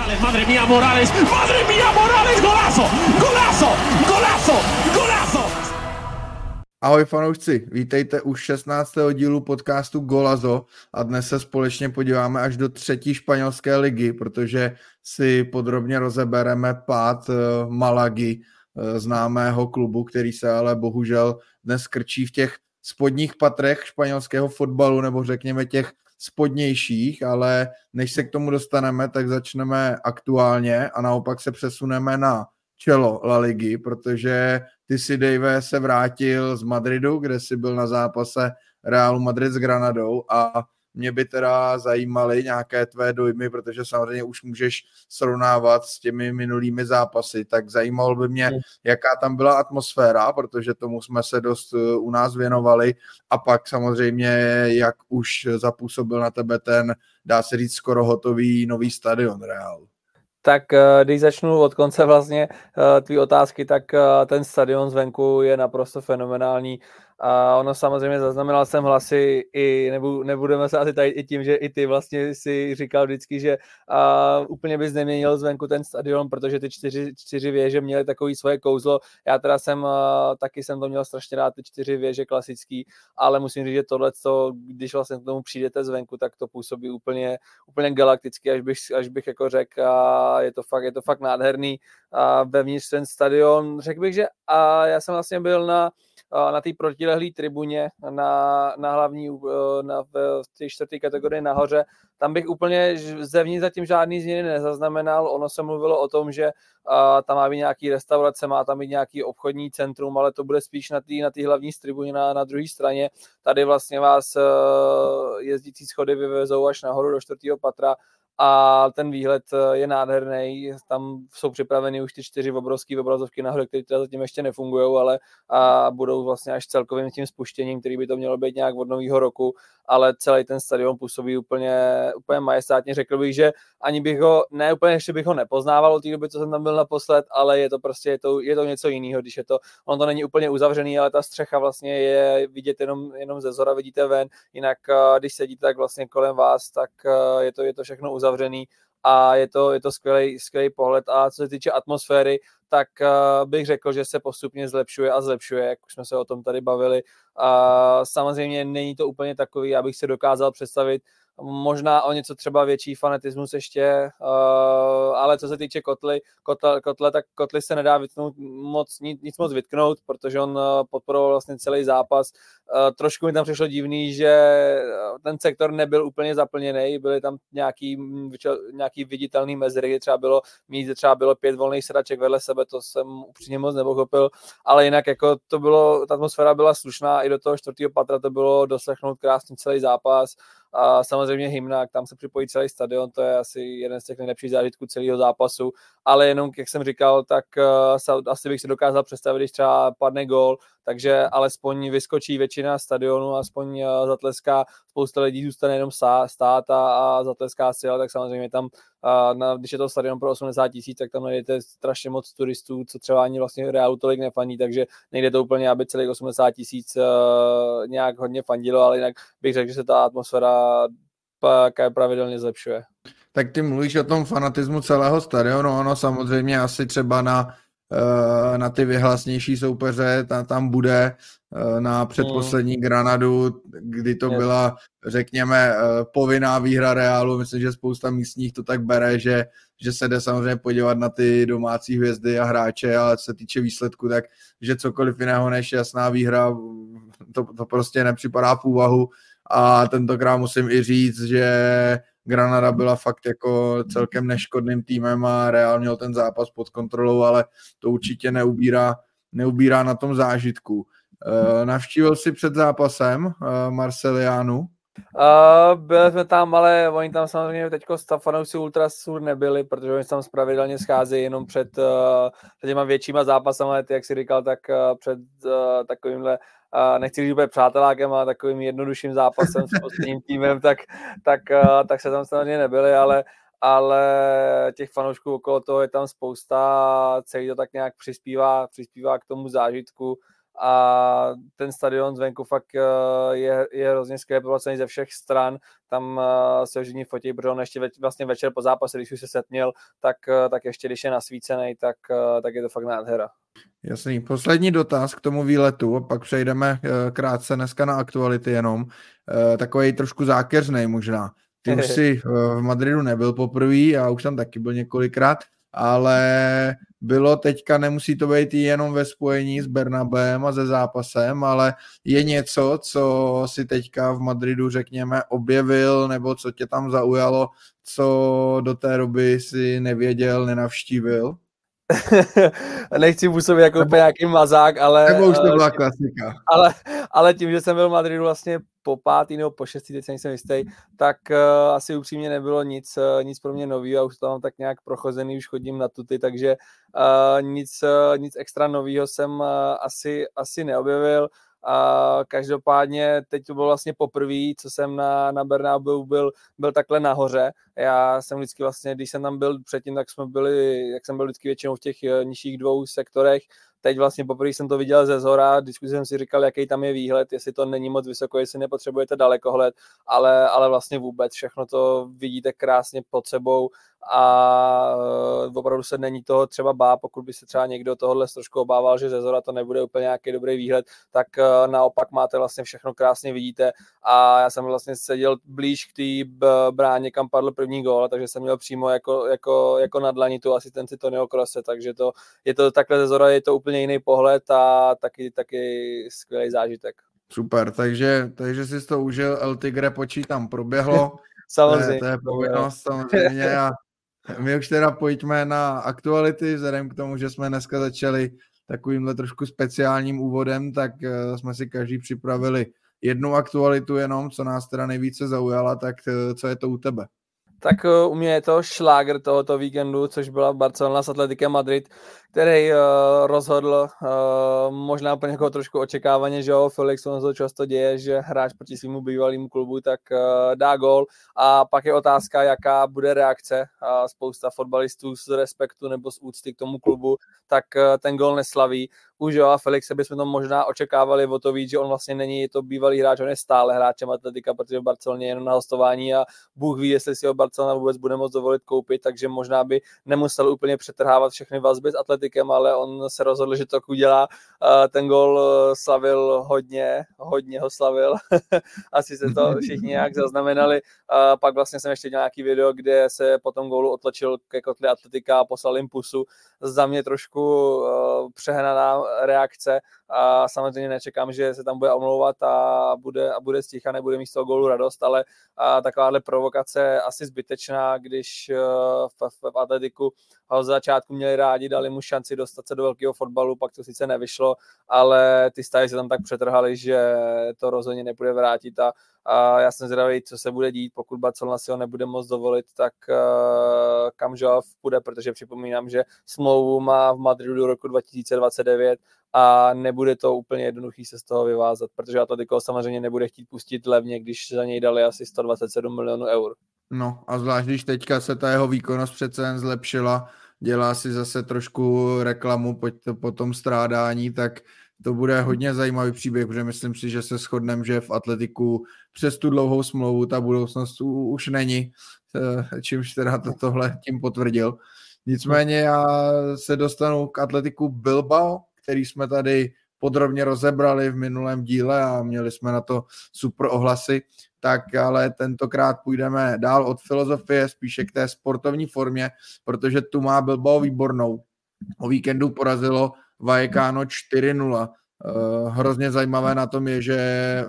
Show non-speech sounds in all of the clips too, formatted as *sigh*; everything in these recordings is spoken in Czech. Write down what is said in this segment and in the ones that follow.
Morales, madre mía, Morales, madre mía, Morales, golazo, golazo, golazo, golazo. Ahoj fanoušci, vítejte u 16. dílu podcastu Golazo a dnes se společně podíváme až do třetí španělské ligy, protože si podrobně rozebereme pád eh, Malagy, eh, známého klubu, který se ale bohužel dnes krčí v těch spodních patrech španělského fotbalu, nebo řekněme těch spodnějších, ale než se k tomu dostaneme, tak začneme aktuálně a naopak se přesuneme na čelo La Ligy, protože ty si Dave se vrátil z Madridu, kde si byl na zápase Realu Madrid s Granadou a mě by teda zajímaly nějaké tvé dojmy, protože samozřejmě už můžeš srovnávat s těmi minulými zápasy, tak zajímalo by mě, jaká tam byla atmosféra, protože tomu jsme se dost eh, u nás věnovali a pak samozřejmě, jak už zapůsobil na tebe ten, dá se říct, skoro hotový nový stadion Real. Tak eh, když začnu od konce vlastně eh, tvý otázky, tak ten stadion zvenku je naprosto fenomenální. A ono samozřejmě zaznamenal jsem hlasy i, nebu, nebudeme se asi tady i tím, že i ty vlastně si říkal vždycky, že a, úplně bys neměnil zvenku ten stadion, protože ty čtyři, čtyři věže měly takový svoje kouzlo. Já teda jsem, a, taky jsem to měl strašně rád, ty čtyři věže klasický, ale musím říct, že tohle, když vlastně k tomu přijdete zvenku, tak to působí úplně, úplně galakticky, až bych, až bych jako řekl, a je to fakt, je to fakt nádherný. A vevnitř ten stadion, řekl bych, že a já jsem vlastně byl na na té protilehlé tribuně na, na hlavní, eh, na, v té čtvrté kategorii nahoře. Tam bych úplně zevnitř zatím žádný změny nezaznamenal. Ono se mluvilo o tom, že a, tam má být nějaký restaurace, má tam být nějaký obchodní centrum, ale to bude spíš na té na tý hlavní tribuně na, na druhé straně. Tady vlastně vás jezdící schody vyvezou až nahoru do čtvrtého patra a ten výhled eh, je nádherný. Tam jsou připraveny už ty čtyři obrovské obrazovky nahoře, které teda zatím ještě nefungují, ale a budou vlastně až celkovým tím spuštěním, který by to mělo být nějak od nového roku, ale celý ten stadion působí úplně, úplně majestátně. Řekl bych, že ani bych ho, ne úplně ještě bych ho nepoznával od té doby, co jsem tam byl naposled, ale je to prostě, je to, je to něco jiného, když je to, on to není úplně uzavřený, ale ta střecha vlastně je vidět jenom, jenom ze zora, vidíte ven, jinak eh, když sedíte tak vlastně kolem vás, tak eh, je to, je to všechno uzavřené uzavřený a je to, je to skvělý, skvělý pohled. A co se týče atmosféry, tak uh, bych řekl, že se postupně zlepšuje a zlepšuje, jak už jsme se o tom tady bavili. A samozřejmě není to úplně takový, abych se dokázal představit možná o něco třeba větší fanatismus ještě, uh, ale co se týče kotly, kotle, kotle, tak kotly se nedá vytknout moc, nic, nic moc vytknout, protože on uh, podporoval vlastně celý zápas. Uh, trošku mi tam přišlo divný, že ten sektor nebyl úplně zaplněný, byly tam nějaký, nějaký viditelný mezery, kde třeba bylo mít, třeba bylo pět volných sedaček vedle sebe, to jsem upřímně moc nepochopil, ale jinak jako to bylo, ta atmosféra byla slušná, i do toho čtvrtého patra to bylo doslechnout krásný celý zápas, a samozřejmě hymna, tam se připojí celý stadion, to je asi jeden z těch nejlepších zážitků celého zápasu, ale jenom, jak jsem říkal, tak uh, asi bych si dokázal představit, když třeba padne gol, takže alespoň vyskočí většina stadionu, aspoň uh, zatleská, spousta lidí zůstane jenom stát a, a zatleská si, ale tak samozřejmě tam, uh, na, když je to stadion pro 80 tisíc, tak tam najdete strašně moc turistů, co třeba ani vlastně Realu tolik nefaní, takže nejde to úplně, aby celých 80 tisíc uh, nějak hodně fandilo, ale jinak bych řekl, že se ta atmosféra pravidelně zlepšuje. Tak ty mluvíš o tom fanatismu celého stadionu, ono samozřejmě asi třeba na, eh, na ty vyhlasnější soupeře ta, tam bude eh, na předposlední mm. Granadu, kdy to byla, řekněme, eh, povinná výhra Reálu. Myslím, že spousta místních to tak bere, že, že se jde samozřejmě podívat na ty domácí hvězdy a hráče, ale co se týče výsledku, tak že cokoliv jiného než jasná výhra, to, to prostě nepřipadá v úvahu. A tentokrát musím i říct, že Granada byla fakt jako celkem neškodným týmem a Real měl ten zápas pod kontrolou, ale to určitě neubírá, neubírá na tom zážitku. Uh, navštívil si před zápasem uh, Marceliánu? Uh, byli jsme tam, ale oni tam samozřejmě teď fanoušci Ultrasur nebyli, protože oni tam spravedlně scházejí jenom před, uh, těma většíma zápasama, jak si říkal, tak uh, před uh, takovýmhle nechci říct úplně přátelákem, ale takovým jednodušším zápasem s posledním *laughs* týmem, tak, tak, tak se tam samozřejmě nebyli, ale, ale těch fanoušků okolo toho je tam spousta, celý to tak nějak přispívá, přispívá k tomu zážitku a ten stadion zvenku fakt je, je hrozně skvěle poplacený ze všech stran, tam se všichni fotí, protože on ještě ve, vlastně večer po zápase, když už se setměl, tak, tak ještě když je nasvícený, tak, tak je to fakt nádhera. Jasný. Poslední dotaz k tomu výletu, a pak přejdeme eh, krátce dneska na aktuality jenom. Eh, takový trošku zákeřnej možná. Ty už *laughs* jsi eh, v Madridu nebyl poprvé, já už tam taky byl několikrát, ale bylo teďka, nemusí to být jenom ve spojení s Bernabem a se zápasem, ale je něco, co si teďka v Madridu, řekněme, objevil, nebo co tě tam zaujalo, co do té doby si nevěděl, nenavštívil? *laughs* Nechci působit jako úplně nějaký mazák, ale... Nebo už to byla klasika. Ale, ale tím, že jsem byl v Madridu vlastně po pátý nebo po šestý, teď nejsem jistý, tak uh, asi upřímně nebylo nic, uh, nic pro mě nového a už to mám tak nějak prochozený, už chodím na tuty, takže uh, nic, uh, nic extra nového jsem uh, asi, asi neobjevil. A každopádně teď to bylo vlastně poprvé, co jsem na, na Bernabeu byl, byl takhle nahoře. Já jsem vždycky vlastně, když jsem tam byl předtím, tak jsme byli, jak jsem byl vždycky většinou v těch eh, nižších dvou sektorech, teď vlastně poprvé jsem to viděl ze zhora, vždycky jsem si říkal, jaký tam je výhled, jestli to není moc vysoko, jestli nepotřebujete dalekohled, ale, ale vlastně vůbec všechno to vidíte krásně pod sebou a uh, opravdu se není toho třeba bá, pokud by se třeba někdo tohohle trošku obával, že ze zhora to nebude úplně nějaký dobrý výhled, tak uh, naopak máte vlastně všechno krásně vidíte a já jsem vlastně seděl blíž k té bráně, kam padl první gól, takže jsem měl přímo jako, jako, jako na dlani tu asistenci Tonyho Krose, takže to, je to takhle ze zhora, je to úplně jiný pohled a taky, taky skvělý zážitek. Super, takže, takže jsi to užil, El Tigre počítám, proběhlo. *laughs* samozřejmě. To je, to je povinnost samozřejmě a my už teda pojďme na aktuality, vzhledem k tomu, že jsme dneska začali takovýmhle trošku speciálním úvodem, tak uh, jsme si každý připravili jednu aktualitu jenom, co nás teda nejvíce zaujala, tak uh, co je to u tebe? Tak uh, u mě je to šláger tohoto víkendu, což byla Barcelona s Atletikem Madrid, který uh, rozhodl uh, možná úplně jako trošku očekávaně, že jo, Felix on to často děje, že hráč proti svýmu bývalému klubu tak uh, dá gol a pak je otázka, jaká bude reakce a spousta fotbalistů z respektu nebo z úcty k tomu klubu, tak uh, ten gol neslaví. U Joa Felixe bychom to možná očekávali o to víc, že on vlastně není to bývalý hráč, on je stále hráčem Atletika, protože v Barceloně je jenom na hostování a Bůh ví, jestli si ho Barcelona vůbec bude moct dovolit koupit, takže možná by nemusel úplně přetrhávat všechny vazby s Atletikem, ale on se rozhodl, že to udělá. Ten gol eh, slavil hodně, hodně ho slavil. *laughs* Asi se to všichni nějak zaznamenali. Pak vlastně jsem ještě dělal nějaký video, kde se po tom gólu otlačil ke kotli Atletika a poslal jim pusu. Za mě trošku eh, přehnaná reakce a samozřejmě nečekám, že se tam bude omlouvat a bude, a bude sticha, nebude mít z toho gólu radost, ale a takováhle provokace asi zbytečná, když eh, v, v atletiku ho z začátku měli rádi, dali mu šanci dostat se do velkého fotbalu, pak to sice nevyšlo, ale ty stavy se tam tak přetrhaly, že to rozhodně nepůjde vrátit a, a já jsem zvědavý, co se bude dít, pokud Barcelona si ho nebude moc dovolit, tak uh, kam Joao půjde, protože připomínám, že smlouvu má v Madridu do roku 2029 a nebude to úplně jednoduchý se z toho vyvázat, protože Atletico samozřejmě nebude chtít pustit levně, když za něj dali asi 127 milionů eur. No a zvlášť, když teďka se ta jeho výkonnost přece jen zlepšila, dělá si zase trošku reklamu po, po tom strádání, tak to bude hodně zajímavý příběh, protože myslím si, že se shodneme, že v atletiku přes tu dlouhou smlouvu ta budoucnost už není, eh, čímž teda to tohle tím potvrdil. Nicméně já se dostanu k atletiku Bilbao, který jsme tady podrobně rozebrali v minulém díle a měli jsme na to super ohlasy, tak ale tentokrát půjdeme dál od filozofie, spíše k té sportovní formě, protože tu má Bilbao výbornou. O víkendu porazilo Vallecano 4-0. Uh, hrozně zajímavé na tom je, že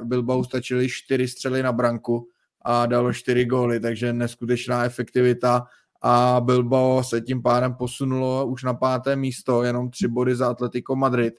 Bilbao stačili čtyři střely na branku a dalo čtyři góly, takže neskutečná efektivita a Bilbao se tím pádem posunulo už na páté místo, jenom tři body za Atletico Madrid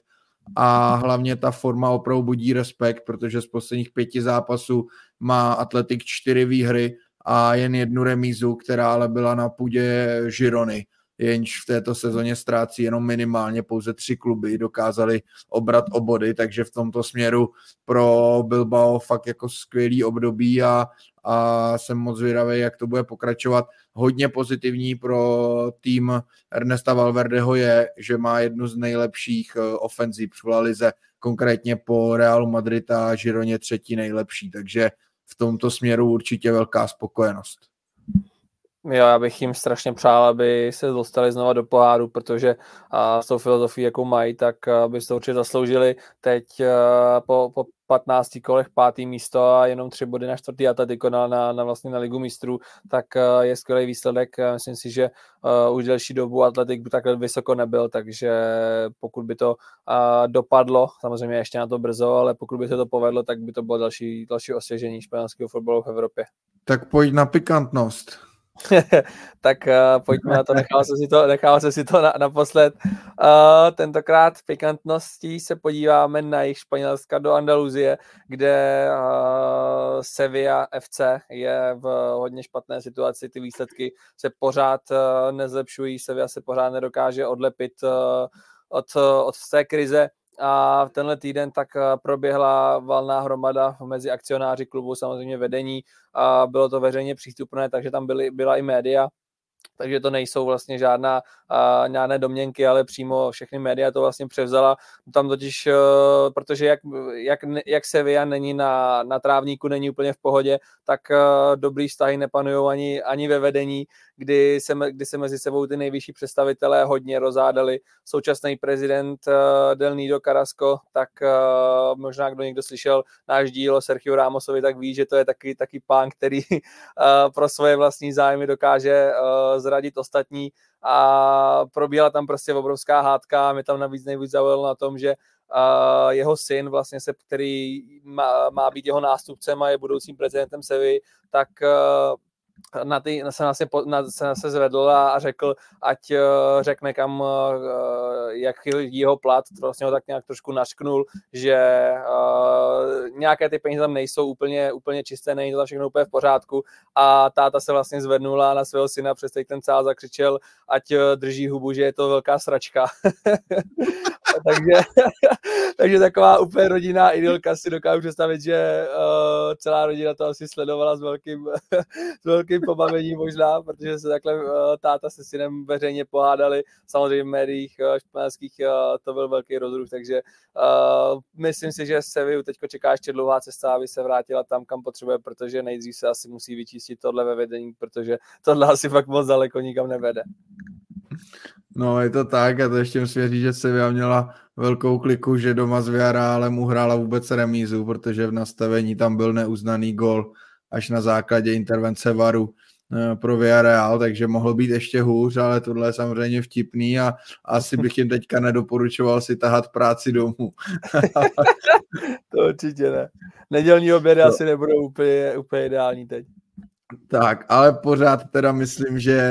a hlavně ta forma opravdu budí respekt, protože z posledních pěti zápasů má Atletik čtyři výhry a jen jednu remízu, která ale byla na půdě Žirony jenž v této sezóně ztrácí jenom minimálně pouze tři kluby, dokázali obrat o body, takže v tomto směru pro Bilbao fakt jako skvělý období a, a jsem moc zvědavý, jak to bude pokračovat. Hodně pozitivní pro tým Ernesta Valverdeho je, že má jednu z nejlepších ofenzí v lize, konkrétně po Realu Madrid a Žironě třetí nejlepší, takže v tomto směru určitě velká spokojenost. Jo, já bych jim strašně přál, aby se dostali znova do poháru, protože a, s tou filozofií, jakou mají, tak by se určitě zasloužili. Teď a, po, po 15 kolech pátý místo a jenom tři body na čtvrtý Atletico na, na, na, vlastně na ligu mistrů, tak a, je skvělý výsledek. Myslím si, že a, už delší dobu Atletik by takhle vysoko nebyl, takže pokud by to a, dopadlo, samozřejmě ještě na to brzo, ale pokud by se to povedlo, tak by to bylo další, další osvěžení španělského fotbalu v Evropě. Tak pojď na pikantnost. *laughs* tak uh, pojďme na to, *laughs* nechal jsem si to, nechal jsem si to na, naposled. Uh, tentokrát pikantností se podíváme na jejich Španělska do Andaluzie, kde uh, Sevilla FC je v hodně špatné situaci, ty výsledky se pořád uh, nezlepšují, Sevilla se pořád nedokáže odlepit uh, od, od té krize a tenhle týden tak eh, proběhla valná hromada mezi akcionáři klubu, samozřejmě vedení a bylo to veřejně přístupné, takže tam byly, byla i média, takže to nejsou vlastně žádná, uh, žádné domněnky, ale přímo všechny média to vlastně převzala. Tam totiž, uh, protože jak, jak, jak Sevilla není na, na trávníku, není úplně v pohodě, tak dobrý vztahy nepanují ani, ani ve vedení, kdy se, kdy se mezi sebou ty nejvyšší představitelé hodně rozádali. Současný prezident uh, Del Nido Carrasco, tak uh, možná kdo někdo slyšel náš díl o Sergio Ramosovi, tak ví, že to je taky, taky pán, který uh, pro svoje vlastní zájmy dokáže zradit ostatní a probíhala tam prostě obrovská hádka mě tam navíc nejvíc zaujalo na tom, že uh, jeho syn, vlastně se, který má, má být jeho nástupcem a je budoucím prezidentem Sevy, tak uh, na ty, se, vlastně, na, se, se zvedl a, a řekl, ať uh, řekne kam, uh, jak jeho plat, vlastně ho tak nějak trošku našknul, že uh, nějaké ty peníze tam nejsou úplně, úplně čisté, není to všechno úplně v pořádku a táta se vlastně zvednula na svého syna, přes ten cál zakřičel, ať uh, drží hubu, že je to velká sračka. *laughs* takže, *laughs* takže taková úplně rodinná idylka si dokážu představit, že uh, celá rodina to asi sledovala s velkým, *laughs* s velkým pobavením možná, protože se takhle uh, táta se synem veřejně pohádali. Samozřejmě v médiích uh, španělských uh, to byl velký rozruch, takže uh, myslím si, že Seviu teď čeká ještě dlouhá cesta, aby se vrátila tam, kam potřebuje, protože nejdřív se asi musí vyčistit tohle ve vedení, protože tohle asi fakt moc daleko nikam nevede. No, je to tak a to ještě musím říct, že Sevilla měla velkou kliku, že doma s Villarrealem uhrála vůbec remízu, protože v nastavení tam byl neuznaný gol až na základě intervence Varu eh, pro Villarreal, takže mohlo být ještě hůř, ale tohle je samozřejmě vtipný a asi bych jim teďka nedoporučoval si tahat práci domů. *laughs* to určitě ne. Nedělní obědy to... asi nebudou úplně, úplně ideální teď. Tak, ale pořád teda myslím, že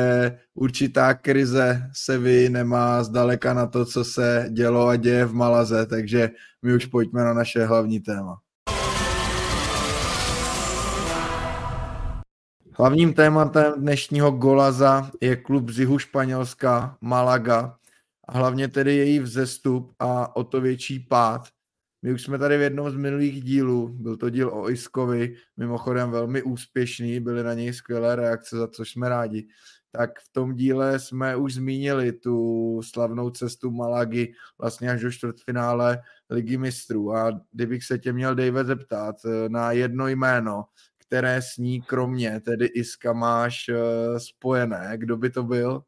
určitá krize se vy nemá zdaleka na to, co se dělo a děje v Malaze, takže my už pojďme na naše hlavní téma. Hlavním tématem dnešního Golaza je klub z jihu Španělska, Malaga, a hlavně tedy její vzestup a o to větší pád – my už jsme tady v jednom z minulých dílů, byl to díl o Iskovi, mimochodem velmi úspěšný, byly na něj skvělé reakce, za což jsme rádi. Tak v tom díle jsme už zmínili tu slavnou cestu Malagy vlastně až do čtvrtfinále Ligy mistrů. A kdybych se tě měl, Dave, zeptat eh, na jedno jméno, které s ní kromě tedy Iska máš uh, spojené, kdo by to byl?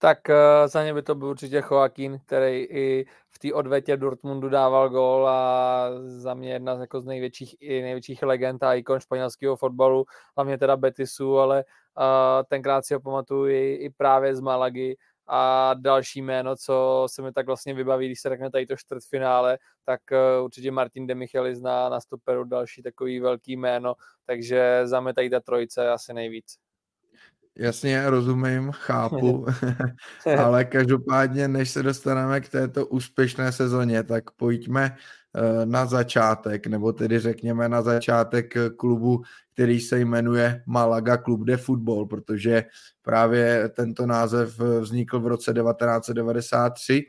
Tak uh, za ně by to byl určitě Joaquín, který i v té odvetě Dortmundu dával gól a za mě jedna z, jako z největších, i největších legend a ikon španělského fotbalu, hlavně teda Betisu, ale uh, tenkrát si ho pamatuju i, i právě z Malagy a další jméno, co se mi tak vlastně vybaví, když se řekne tady to čtvrtfinále, tak uh, určitě Martin Demichelis na, na stoperu další takový velký jméno, takže za mě tady ta trojice asi nejvíc. Jasně, rozumím, chápu, *laughs* *laughs* ale každopádně, než se dostaneme k této úspěšné sezóně, tak pojďme eh, na začátek, nebo tedy řekněme na začátek klubu, který se jmenuje Malaga Club de Football, protože právě tento název vznikl v roce 1993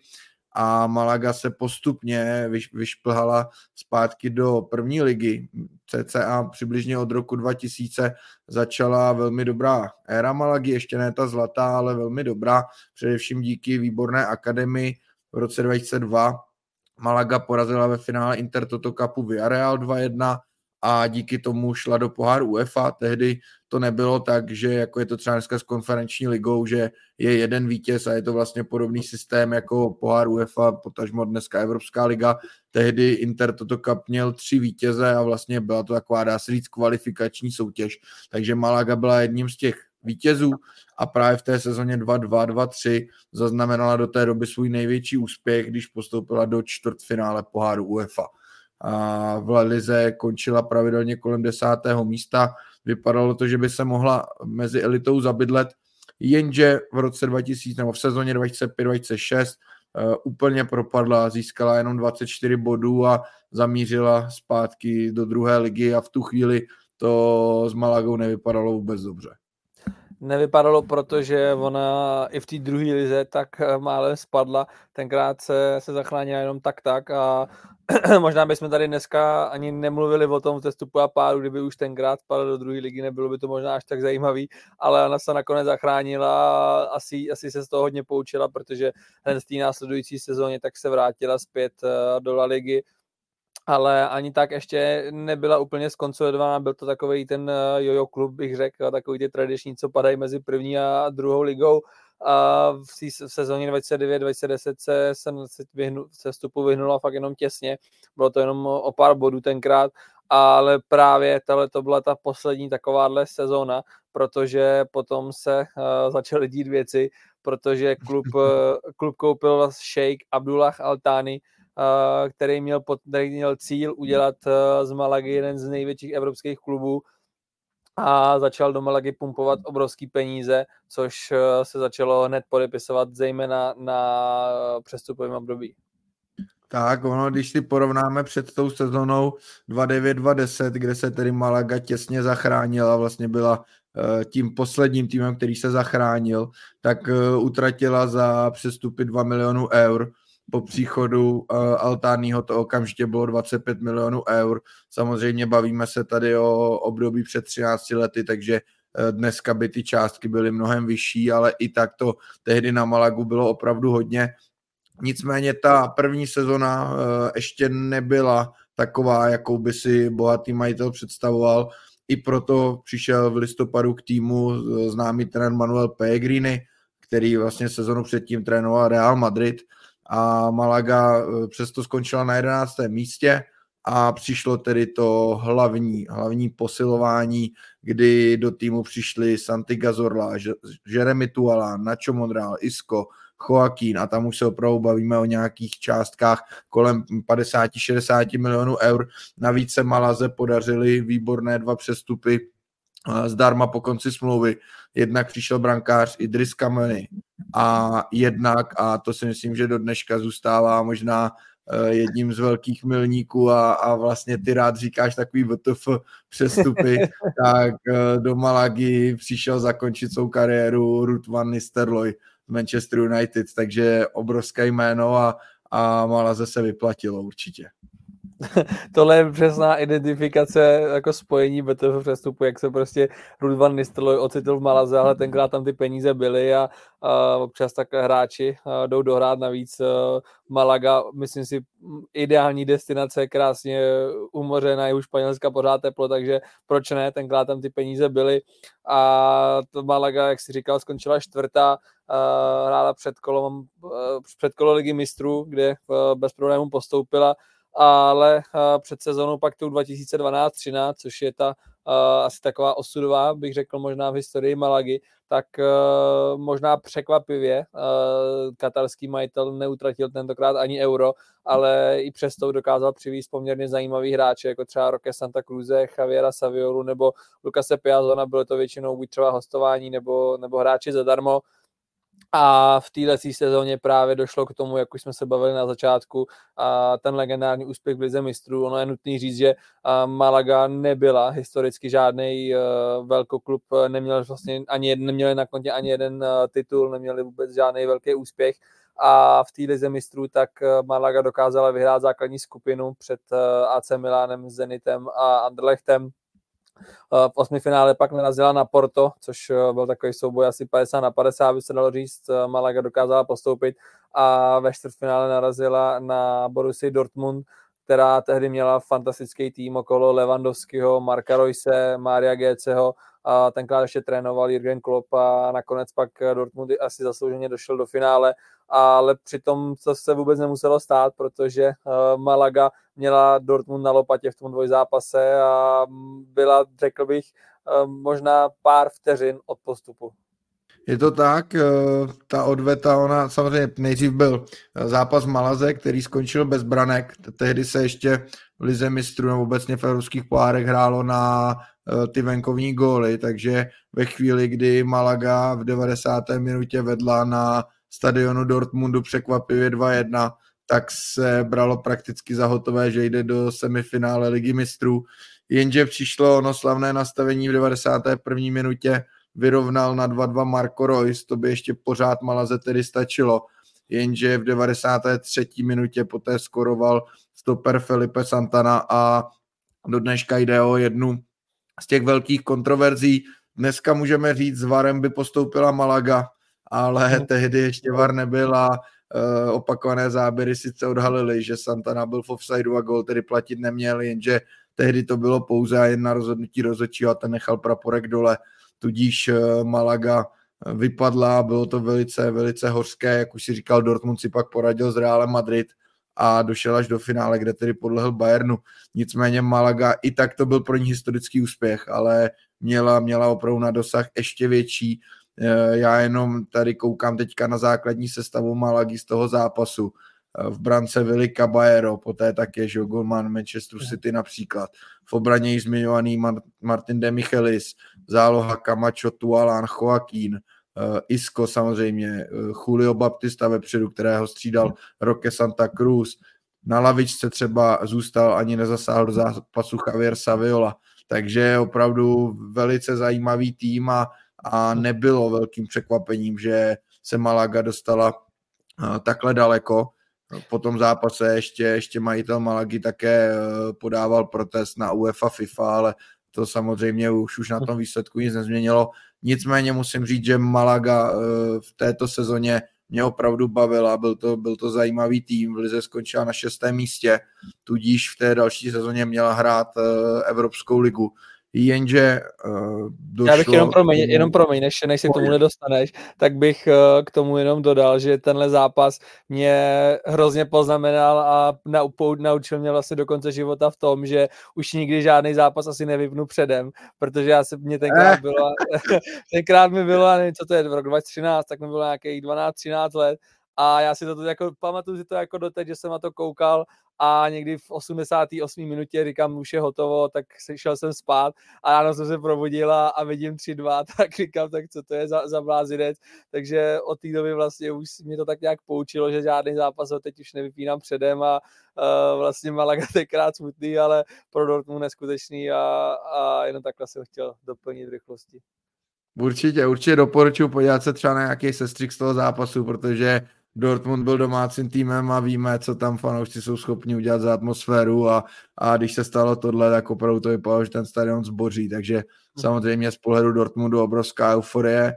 a Malaga se postupně vyš, vyšplhala zpátky do první ligy. CCA přibližně od roku 2000 začala velmi dobrá éra Malagy, ještě ne ta zlatá, ale velmi dobrá, především díky výborné akademii v roce 2002 Malaga porazila ve finále Inter Toto Cupu Villarreal 2-1 a díky tomu šla do poháru UEFA. Tehdy to nebylo tak, že jako je to třeba dneska s konferenční ligou, že je jeden vítěz a je to vlastně podobný systém jako pohár UEFA, potažmo dneska Evropská liga. Tehdy Inter Toto Cup měl tři vítěze a vlastně byla to taková, dá se říct, kvalifikační soutěž. Takže Malaga byla jedním z těch vítězů a právě v té sezóně 2-2-2-3 zaznamenala do té doby svůj největší úspěch, když postoupila do čtvrtfinále poháru UEFA. A v Lize končila pravidelně kolem desátého místa. Vypadalo to, že by se mohla mezi elitou zabydlet, jenže v roce 2000 nebo v sezóně 2005-2006 uh, úplně propadla, získala jenom 24 bodů a zamířila zpátky do druhé ligy a v tu chvíli to s Malagou nevypadalo vůbec dobře nevypadalo, protože ona i v té druhé lize tak eh, málem spadla. Tenkrát se, se zachránila jenom tak tak a *clears throat* možná bychom tady dneska ani nemluvili o tom testupu a pádu, kdyby už tenkrát spadl do druhé ligy, nebylo by to možná až tak zajímavý, ale ona se nakonec zachránila a asi, asi se z toho hodně poučila, protože hned v té následující sezóně tak se vrátila zpět eh, do La ligy, ale ani tak ještě nebyla úplně skonsolidovaná, byl to takový ten eh, jojo klub, bych řekl, takový ty tradiční, co padají mezi první a druhou ligou. A v, v sezóně 2009-2010 se, se, se, vyhnu, se vstupu vyhnula fakt jenom těsně, bylo to jenom o pár bodů tenkrát, ale právě tahle to byla ta poslední takováhle sezóna, protože potom se uh, začaly dít věci, protože klub, uh, *laughs* klub koupil Sheikh Abdullah Altani, který měl, pod, který měl cíl udělat z Malagy jeden z největších evropských klubů a začal do Malagy pumpovat obrovský peníze, což se začalo hned podepisovat zejména na přestupovém období. Tak, ono, když si porovnáme před tou sezónou 2-9-2-10, kde se tedy Malaga těsně zachránila, vlastně byla tím posledním týmem, který se zachránil, tak utratila za přestupy 2 milionů eur po příchodu uh, Altánního to okamžitě bylo 25 milionů eur. Samozřejmě bavíme se tady o období před 13 lety, takže uh, dneska by ty částky byly mnohem vyšší, ale i tak to tehdy na Malagu bylo opravdu hodně. Nicméně ta první sezona uh, ještě nebyla taková, jakou by si bohatý majitel představoval. I proto přišel v listopadu k týmu známý trenér Manuel Pellegrini, který vlastně sezonu předtím trénoval Real Madrid a Malaga eh, přesto skončila na 11. místě a přišlo tedy to hlavní, hlavní posilování, kdy do týmu přišli Santi Gazorla, Jeremy Tuala, Nacho Monreal, Isco, Joaquín a tam už se opravdu bavíme o nějakých částkách kolem 50-60 milionů eur. Navíc se Malaze podařily výborné dva přestupy zdarma po konci smlouvy. Jednak přišel brankář Idris Kameny a jednak, a to si myslím, že do dneška zůstává možná eh, jedním z velkých milníků a, a vlastně ty rád říkáš takový VTF přestupy, *laughs* tak eh, do Malagy přišel zakončit svou kariéru Ruth Van Nistelrooy z Manchester United, takže obrovské jméno a, a Malaze se vyplatilo určitě. *laughs* tohle je přesná identifikace jako spojení BTF přestupu, jak se prostě Rudvan Nistelrooy ocitl v Malaze, ale tenkrát tam ty peníze byly a, a občas tak hráči a jdou dohrát navíc Malaga, myslím si, ideální destinace, krásně u moře, na jihu Španělska pořád teplo, takže proč ne, tenkrát tam ty peníze byly. A to Malaga, jak si říkal, skončila čtvrtá, hrála před kolom, před kolo ligy mistrů, kde bez problémů postoupila ale eh, před sezónou pak tou 2012-13, což je ta uh, asi taková osudová, bych řekl možná v historii Malagy, tak uh, možná překvapivě katarský majitel neutratil tentokrát ani euro, ale i přesto dokázal přivést poměrně zajímavý hráče, jako třeba Roque Santa Cruze, Javiera Saviolu nebo Lucase Piazona, bylo to většinou buď třeba hostování nebo, nebo hráči zadarmo, a v této sezóně právě došlo k tomu, jak už jsme se bavili na začátku, a ten legendární úspěch v Lize mistrů. Ono je nutný říct, že Malaga nebyla historicky žádný uh, velkoklub, neměl vlastně ani jeden, neměli na kontě ani jeden uh, titul, neměli vůbec žádný velký úspěch a v té lize mistrů tak Malaga dokázala vyhrát základní skupinu před AC Milánem, Zenitem a Anderlechtem v osmi finále pak narazila na Porto, což byl takový souboj asi 50 na 50, by se dalo říct. Malaga dokázala postoupit a ve čtvrtfinále narazila na Borussia Dortmund, která tehdy měla fantastický tým okolo Lewandowskiho, Marka Royce, Mária Géceho a tenkrát ještě trénoval Jürgen Klopp a nakonec pak Dortmund asi zaslouženě došel do finále, ale přitom to se vůbec nemuselo stát, protože eh, Malaga měla Dortmund na lopatě v tom dvojzápase a byla, řekl bych, eh, možná pár vteřin od postupu. Je to tak, eh, ta odveta, ona samozřejmě nejdřív byl zápas Malaze, který skončil bez branek, tehdy se ještě v Lize mistrů nebo obecně v evropských pohárech hrálo na ty venkovní góly, takže ve chvíli, kdy Malaga v 90. minutě vedla na stadionu Dortmundu překvapivě 2-1, tak se bralo prakticky za hotové, že jde do semifinále Ligy mistrů. Jenže přišlo ono slavné nastavení v 91. minutě, vyrovnal na 2-2 Marco Reus, to by ještě pořád Malaze tedy stačilo, jenže v 93. minutě poté skoroval stoper Felipe Santana a do dneška jde o jednu z těch velkých kontroverzí. Dneska můžeme říct, s Varem by postoupila Malaga, ale hmm. tehdy ještě Var nebyl a uh, opakované záběry sice odhalily, že Santana byl v offsideu a gol tedy platit neměl, jenže tehdy to bylo pouze jedna rozhodnutí rozhodčího a ten nechal praporek dole tudíž eh, Malaga vypadla, bylo to velice, velice hořké, jak už si říkal, Dortmund si pak poradil s Realem Madrid a došel až do finále, kde tedy podlehl Bayernu. Nicméně Malaga, i tak to byl pro ní historický úspěch, ale měla, měla opravdu na dosah ještě větší. Eh, já jenom tady koukám teďka na základní sestavu Malagy z toho zápasu v brance Vili Caballero, poté také, že golman Manchester City například, v obraně již zmiňovaný Martin de Michelis, záloha Camacho, Tualan, Joaquín, Isco samozřejmě, uh, Julio Baptista vepředu, kterého střídal Roque Santa Cruz, na lavičce třeba zůstal ani nezasáhl do zápasu Javier Saviola, takže opravdu velice zajímavý tým a, a nebylo velkým překvapením, že se Malaga dostala uh, takhle daleko. Po tom zápase ještě, ještě majitel Malagy také eh, podával protest na UEFA FIFA, ale to samozřejmě už, už na tom výsledku nic nezměnilo. Nicméně musím říct, že Malaga eh, v této sezóně mě opravdu bavila, byl to, byl to zajímavý tým, v Lize skončila na šestém místě, tudíž v té další sezóně měla hrát eh, Evropskou ligu jenže uh, došlo... Já bych jenom promiň, jenom promiň než, než se k tomu nedostaneš, tak bych uh, k tomu jenom dodal, že tenhle zápas mě hrozně poznamenal a naupout, naučil mě vlastně do konce života v tom, že už nikdy žádný zápas asi nevypnu předem, protože já se mě tenkrát bylo, *laughs* tenkrát mi bylo, nevím, co to je, v roku 2013, tak mi bylo nějakých 12-13 let a já si to jako pamatuju si to jako doteď, že jsem na to koukal a někdy v 88. minutě říkám, už je hotovo, tak šel jsem spát a ráno jsem se probudila a vidím 3-2, *laughs* tak říkám, tak co to je za, za blázinec. Takže od té doby vlastně už mě to tak nějak poučilo, že žádný zápas ho teď už nevypínám předem a uh, vlastně Malaga *laughs* tenkrát smutný, ale pro Dortmund neskutečný a, a jenom takhle jsem chtěl doplnit rychlosti. Určitě, určitě doporučuji podívat se třeba na nějaký sestřik z toho zápasu, protože Dortmund byl domácím týmem a víme, co tam fanoušci jsou schopni udělat za atmosféru a, a když se stalo tohle, tak opravdu to vypadalo, že ten stadion zboří, takže hmm. samozřejmě z pohledu Dortmundu obrovská euforie,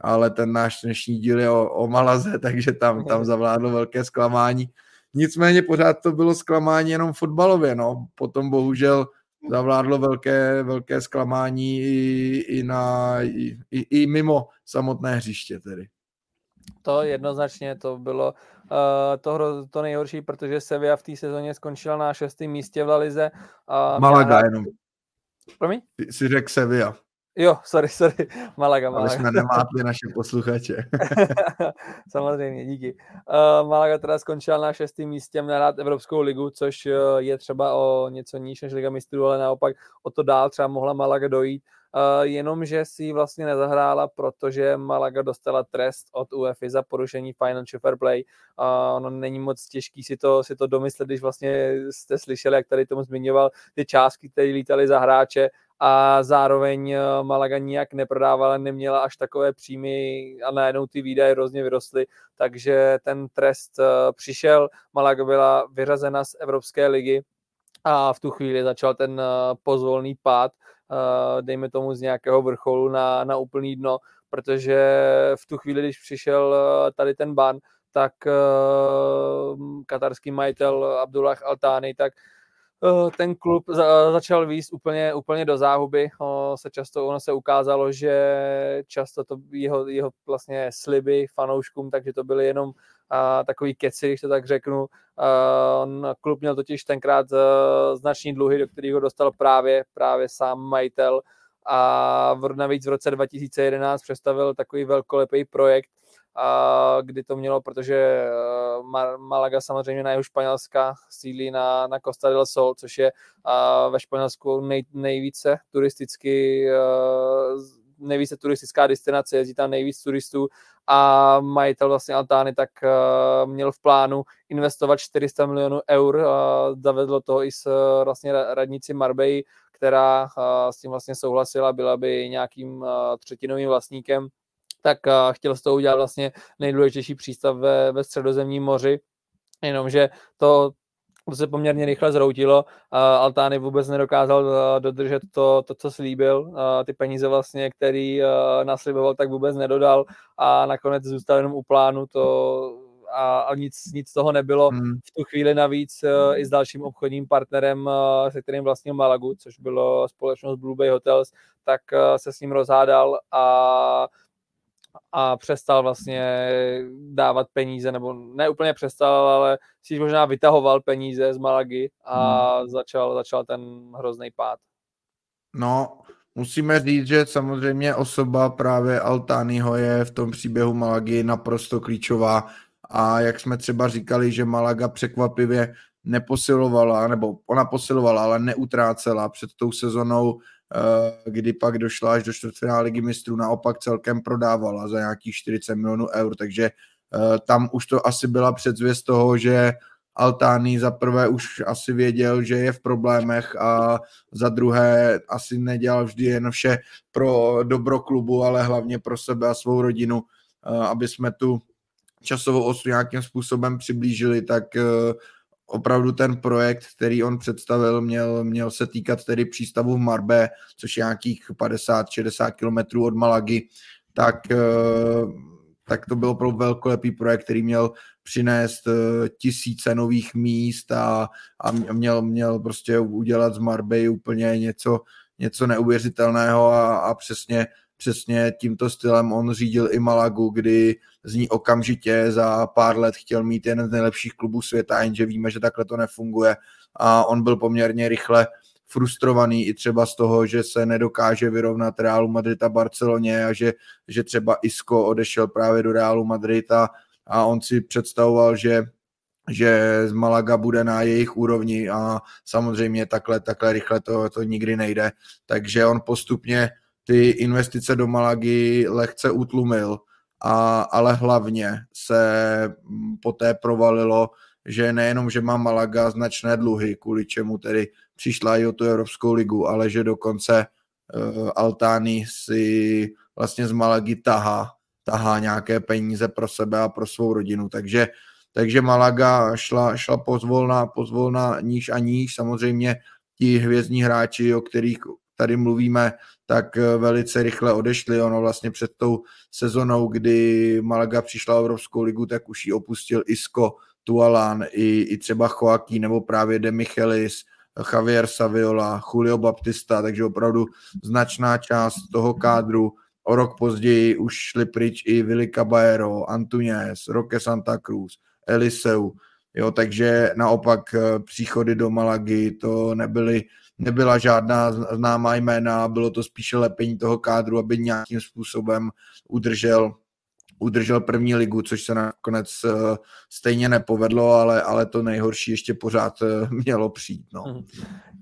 ale ten náš dnešní díl je o, o Malaze, *laughs* takže tam, tam zavládlo velké zklamání. Nicméně pořád to bylo zklamání jenom fotbalově, no. Potom bohužel zavládlo velké, velké zklamání i, i, na, i, i, i mimo samotné hřiště tedy. To jednoznačně to bylo uh, to, to nejhorší, protože Sevilla v té sezóně skončila na šestém místě v Lalize. Uh, Malaga jenom. Promiň? Ty jsi řekl Sevilla. Jo, sorry, sorry, Malaga, *laughs* Malaga. Ale jsme nemátli naše posluchače. *laughs* Samozřejmě, díky. Uh, Malaga teda skončila na šestém místě, měla rád Evropskou ligu, což uh, je třeba o něco níž než Liga mistrů, ale naopak o to dál třeba mohla Malaga dojít. Uh, jenomže si ji vlastně nezahrála, protože Malaga dostala trest od UEFA za porušení Financial Fair Play. Uh, ono není moc těžký si to, si to domyslet, když vlastně jste slyšeli, jak tady tomu zmiňoval, ty částky, které lítaly za hráče. A zároveň eh, Malaga nijak neprodávala, neměla až takové příjmy a najednou ty výdaje hrozně vyrostly, takže ten trest eh, přišel, Malaga byla vyřazena z Evropské ligy a v tu chvíli začal ten pozvolný pád, dejme tomu z nějakého vrcholu na, na úplný dno, protože v tu chvíli, když přišel tady ten ban, tak katarský majitel Abdullah Altani, tak Eh, ten klub začal výst úplně, úplně do záhuby. Se často, ono se ukázalo, že často to jeho, jeho vlastně sliby fanouškům, takže to byly jenom a, takový keci, když to tak řeknu. Klub měl totiž tenkrát eh, znační dluhy, do kterých ho dostal právě, právě sám majitel a v, navíc v roce 2011 představil takový velkolepý projekt, a kdy to mělo, protože eh, Malaga samozřejmě na jeho Španělska sílí na, na Costa del Sol, což je ve Španělsku nej, nejvíce turisticky eh, nejvíce turistická destinace, jezdí tam nejvíc turistů a majitel vlastně Altány tak měl v plánu investovat 400 milionů eur, zavedlo to i s vlastně radnici Marbei, která s tím vlastně souhlasila, byla by nějakým třetinovým vlastníkem tak chtěl z toho udělat vlastně nejdůležitější přístav ve, ve středozemním moři, jenomže to, to se poměrně rychle zroutilo. Altány vůbec nedokázal dodržet to, to co slíbil. Ty peníze vlastně, který nasliboval, tak vůbec nedodal a nakonec zůstal jenom u plánu. To a, a nic, nic toho nebylo. Hmm. V tu chvíli navíc i s dalším obchodním partnerem, se kterým vlastnil Malagu, což bylo společnost Blue Bay Hotels, tak se s ním rozhádal a a přestal vlastně dávat peníze, nebo ne úplně přestal, ale si možná vytahoval peníze z Malagy a hmm. začal, začal ten hrozný pád. No, musíme říct, že samozřejmě osoba právě Altányho je v tom příběhu Malagy naprosto klíčová a jak jsme třeba říkali, že Malaga překvapivě neposilovala, nebo ona posilovala, ale neutrácela před tou sezonou kdy pak došla až do čtvrtfinále ligy mistrů, naopak celkem prodávala za nějakých 40 milionů eur, takže eh, tam už to asi byla předzvěst toho, že Altány za prvé už asi věděl, že je v problémech a za druhé asi nedělal vždy jen vše pro dobro klubu, ale hlavně pro sebe a svou rodinu, eh, aby jsme tu časovou osu nějakým způsobem přiblížili, tak opravdu ten projekt, který on představil, měl, měl se týkat tedy přístavu v Marbe, což je nějakých 50-60 kilometrů od Malagy, tak, eh, tak to byl opravdu velkolepý projekt, který měl přinést eh, tisíce nových míst a, a měl, měl prostě udělat z Marbej úplně něco, něco neuvěřitelného a, a přesně přesně tímto stylem on řídil i Malagu, kdy z ní okamžitě za pár let chtěl mít jeden z nejlepších klubů světa, jenže víme, že takhle to nefunguje a on byl poměrně rychle frustrovaný i třeba z toho, že se nedokáže vyrovnat Realu Madrid a Barceloně a že, že třeba Isco odešel právě do Realu Madrid a, a on si představoval, že že z Malaga bude na jejich úrovni a samozřejmě takhle, takhle rychle to, to nikdy nejde. Takže on postupně ty investice do Malagy lehce utlumil, a, ale hlavně se mm, poté provalilo, že nejenom, že má Malaga značné dluhy, kvůli čemu tedy přišla i o tu Evropskou ligu, ale že dokonce uh, Altány si vlastně z Malagy tahá, tahá nějaké peníze pro sebe a pro svou rodinu, takže, takže Malaga šla, šla pozvolna, pozvolna níž a níž, samozřejmě ti hvězdní hráči, o kterých tady mluvíme, tak eh, velice rychle odešli. Ono vlastně před tou sezonou, kdy Malaga přišla v Evropskou ligu, tak už ji opustil Isco, Tualan, i, i třeba Joaquín nebo právě De Michelis, Javier Saviola, Julio Baptista, takže opravdu značná část toho kádru. O rok později už šli pryč i Willy Caballero, Antunes, Roque Santa Cruz, Eliseu. Jo, takže naopak eh, příchody do Malagy to nebyly nebyla žádná známá jména, bylo to spíše lepení toho kádru, aby nějakým způsobem udržel udržel první ligu, což se nakonec uh, stejně nepovedlo, ale, ale to nejhorší ještě pořád uh, mělo přijít. No. Mhm.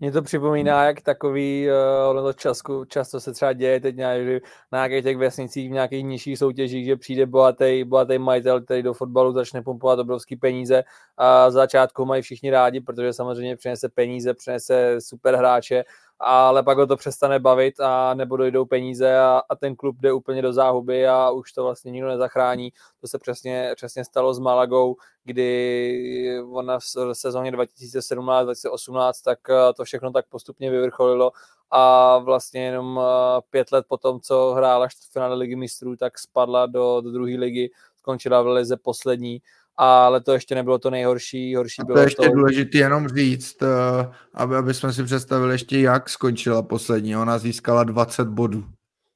Mně to připomíná, jak takový, uh, ono to časku, často se třeba děje teď nějak, na nějakých těch vesnicích, v nějakých nižších soutěžích, že přijde bohatý, bohatý majitel, který do fotbalu začne pumpovat obrovský peníze a začátku mají všichni rádi, protože samozřejmě přinese peníze, přinese super hráče ale pak ho to přestane bavit a nebo dojdou peníze a, a ten klub jde úplně do záhuby a už to vlastně nikdo nezachrání. To se přesně, přesně stalo s Malagou, kdy ona v sezóně 2017-2018 tak eh, to všechno tak postupně vyvrcholilo a vlastně jenom eh, pět let potom, co hrála v finále ligy mistrů, tak spadla do, do druhé ligy, skončila v lize poslední ale to ještě nebylo to nejhorší. Horší a to bylo je ještě to... důležité jenom říct, eh, aby, aby jsme si představili ještě, jak skončila poslední. Ona získala 20 bodů,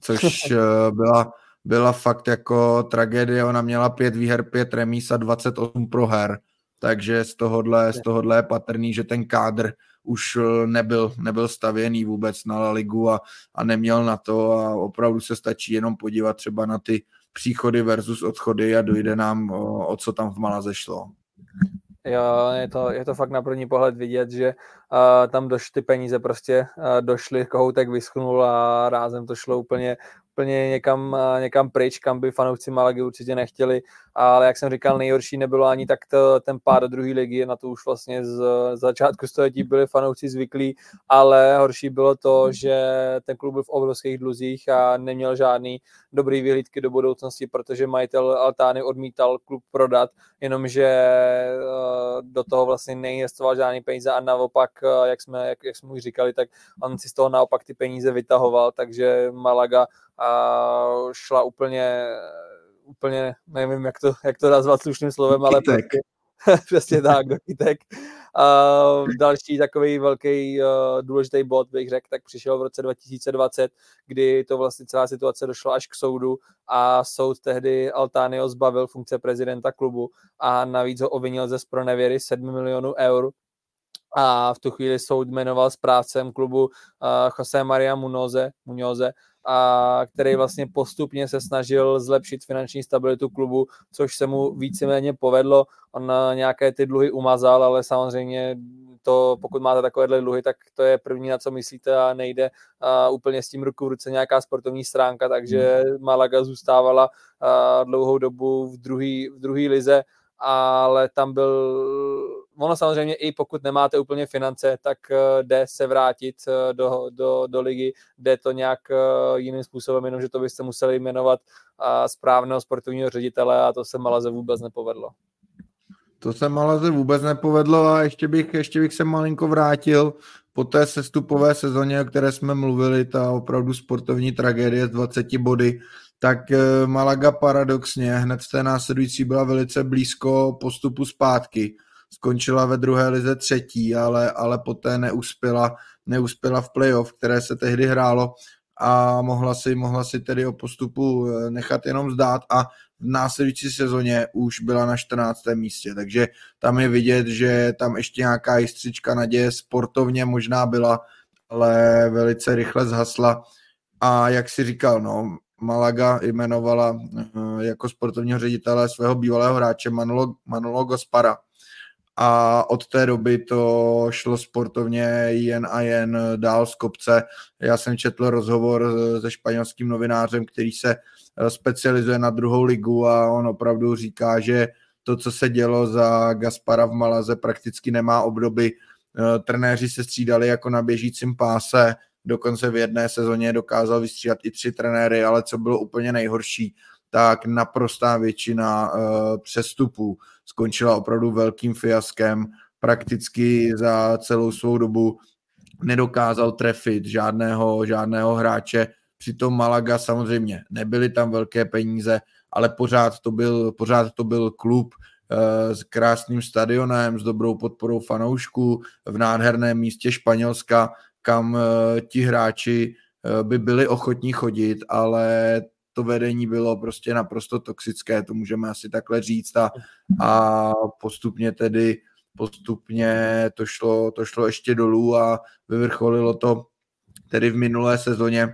což *laughs* eh, byla, byla fakt jako tragédie. Ona měla pět výher, pět remíz a 28 proher. Takže z tohohle, z tohohle je patrný, že ten kádr už eh, nebyl, nebyl stavěný vůbec na La Ligu a, a neměl na to a opravdu se stačí jenom podívat třeba na ty příchody versus odchody a dojde nám, o, co tam v Malaze šlo. Jo, je to, je to fakt na první pohled vidět, že uh, tam došly ty peníze prostě uh, došly, kohoutek vyschnul a rázem to šlo úplně, úplně někam, někam pryč, kam by fanoušci Malagy určitě nechtěli, ale jak jsem říkal, nejhorší nebylo ani tak to, ten pád do druhé ligy, na to už vlastně z začátku století byli fanoušci zvyklí, ale horší bylo to, že ten klub byl v obrovských dluzích a neměl žádný dobrý vyhlídky do budoucnosti, protože majitel Altány odmítal klub prodat, jenomže eh, do toho vlastně neinvestoval žádný peníze a naopak, eh, jak jsme, jak, jak jsme už říkali, tak on si z toho naopak ty peníze vytahoval, takže Malaga a šla úplně, úplně, nevím, jak to, jak to nazvat slušným slovem, ale prostě, *laughs* přesně tak, do kytek. A další takový velký uh, důležitý bod, bych řekl, tak přišel v roce 2020, kdy to vlastně celá situace došla až k soudu a soud tehdy Altánio zbavil funkce prezidenta klubu a navíc ho ovinil ze spronevěry 7 milionů eur a v tu chvíli soud jmenoval správcem klubu uh, Jose Maria Munoze, Munoze a který vlastně postupně se snažil zlepšit finanční stabilitu klubu, což se mu víceméně povedlo. On nějaké ty dluhy umazal, ale samozřejmě to, pokud máte takovéhle dluhy, tak to je první, na co myslíte a nejde uh, úplně s tím ruku v ruce nějaká sportovní stránka, takže hmm. Malaga zůstávala uh, dlouhou dobu v druhé v druhý lize, ale tam byl ono samozřejmě i pokud nemáte úplně finance, tak eh, jde se vrátit eh, do, do, do ligy, jde to nějak eh, jiným způsobem, jenomže to byste museli jmenovat správného sportovního ředitele a to se Malaze vůbec nepovedlo. To se Malaze vůbec nepovedlo a ještě bych, ještě bych se malinko vrátil po té sestupové sezóně, o které jsme mluvili, ta opravdu sportovní tragédie s 20 body, tak Malaga paradoxně hned v té následující byla velice blízko postupu zpátky skončila ve druhé lize třetí, ale, ale poté neuspěla, neuspěla v playoff, které se tehdy hrálo a mohla si, mohla si tedy o postupu eh, nechat jenom zdát a v následující sezóně už byla na 14. místě, takže tam je vidět, že tam ještě nějaká jistřička naděje sportovně možná byla, ale velice rychle zhasla a jak si říkal, no, Malaga jmenovala eh, jako sportovního ředitele svého bývalého hráče Manolo, Manolo Gospara, a od té doby to šlo sportovně jen a jen dál z kopce. Já jsem četl rozhovor se španělským novinářem, který se eh, specializuje na druhou ligu a on opravdu říká, že to, co se dělo za Gaspara v Malaze, prakticky nemá obdoby. Eh, trenéři se střídali jako na běžícím páse, dokonce v jedné sezóně dokázal vystřídat i tři trenéry, ale co bylo úplně nejhorší, tak naprostá většina uh, přestupů skončila opravdu velkým fiaskem. Prakticky za celou svou dobu nedokázal trefit žádného, žádného hráče. Přitom Malaga samozřejmě nebyly tam velké peníze, ale pořád to byl, pořád to byl klub uh, s krásným stadionem, s dobrou podporou fanoušků v nádherném místě Španělska, kam uh, ti hráči by byli ochotní chodit, ale to vedení bylo prostě naprosto toxické, to můžeme asi takhle říct a, a postupně tedy postupně to šlo, to šlo ještě dolů a vyvrcholilo to tedy v minulé sezóně,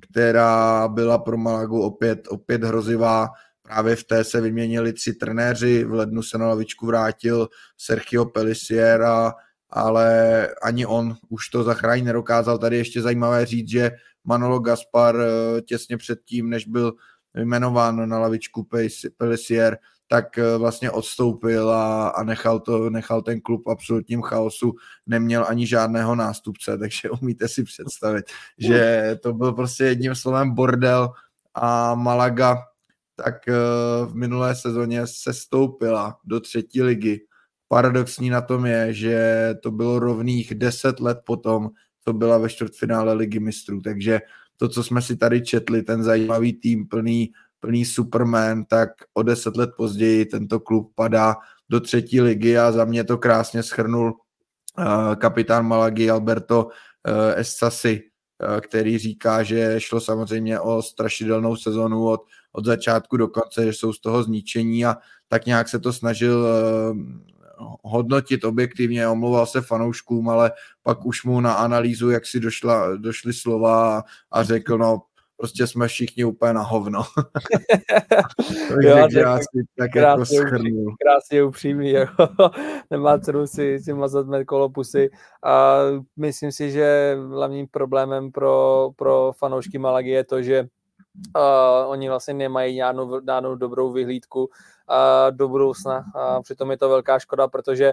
která byla pro Malagu opět, opět hrozivá. Právě v té se vyměnili tři trenéři, v lednu se na lavičku vrátil Sergio Pelisiera, ale ani on už to zachránit nedokázal. Tady ještě zajímavé říct, že Manolo Gaspar eh, těsně předtím, než byl jmenován na lavičku Pelisier, tak eh, vlastně odstoupil a, a nechal, to, nechal ten klub v absolutním chaosu, neměl ani žádného nástupce, *laughs* takže umíte si představit, že to byl prostě jedním slovem bordel a Malaga tak eh, v minulé sezóně se stoupila do třetí ligy. Paradoxní na tom je, že to bylo rovných deset let potom, co byla ve čtvrtfinále ligy mistrů, takže to, co jsme si tady četli, ten zajímavý tým plný plný Superman, tak o deset let později tento klub padá do třetí ligy a za mě to krásně schrnul uh, kapitán Malagy Alberto uh, Essasi, uh, který říká, že šlo samozřejmě o strašidelnou sezonu od, od začátku do konce, že jsou z toho zničení a tak nějak se to snažil hodnotit objektivně, omlouval se fanouškům, ale pak už mu na analýzu, jak si došla, došly slova a řekl, no prostě jsme všichni úplně na hovno. *laughs* Takže jo, já si tak jako schrnul. Krásně upřímný, jako. *laughs* nemá cenu si, si mazat med kolo pusy a myslím si, že hlavním problémem pro, pro fanoušky Malagy je to, že uh, oni vlastně nemají žádnou, žádnou dobrou vyhlídku do budoucna. Přitom je to velká škoda, protože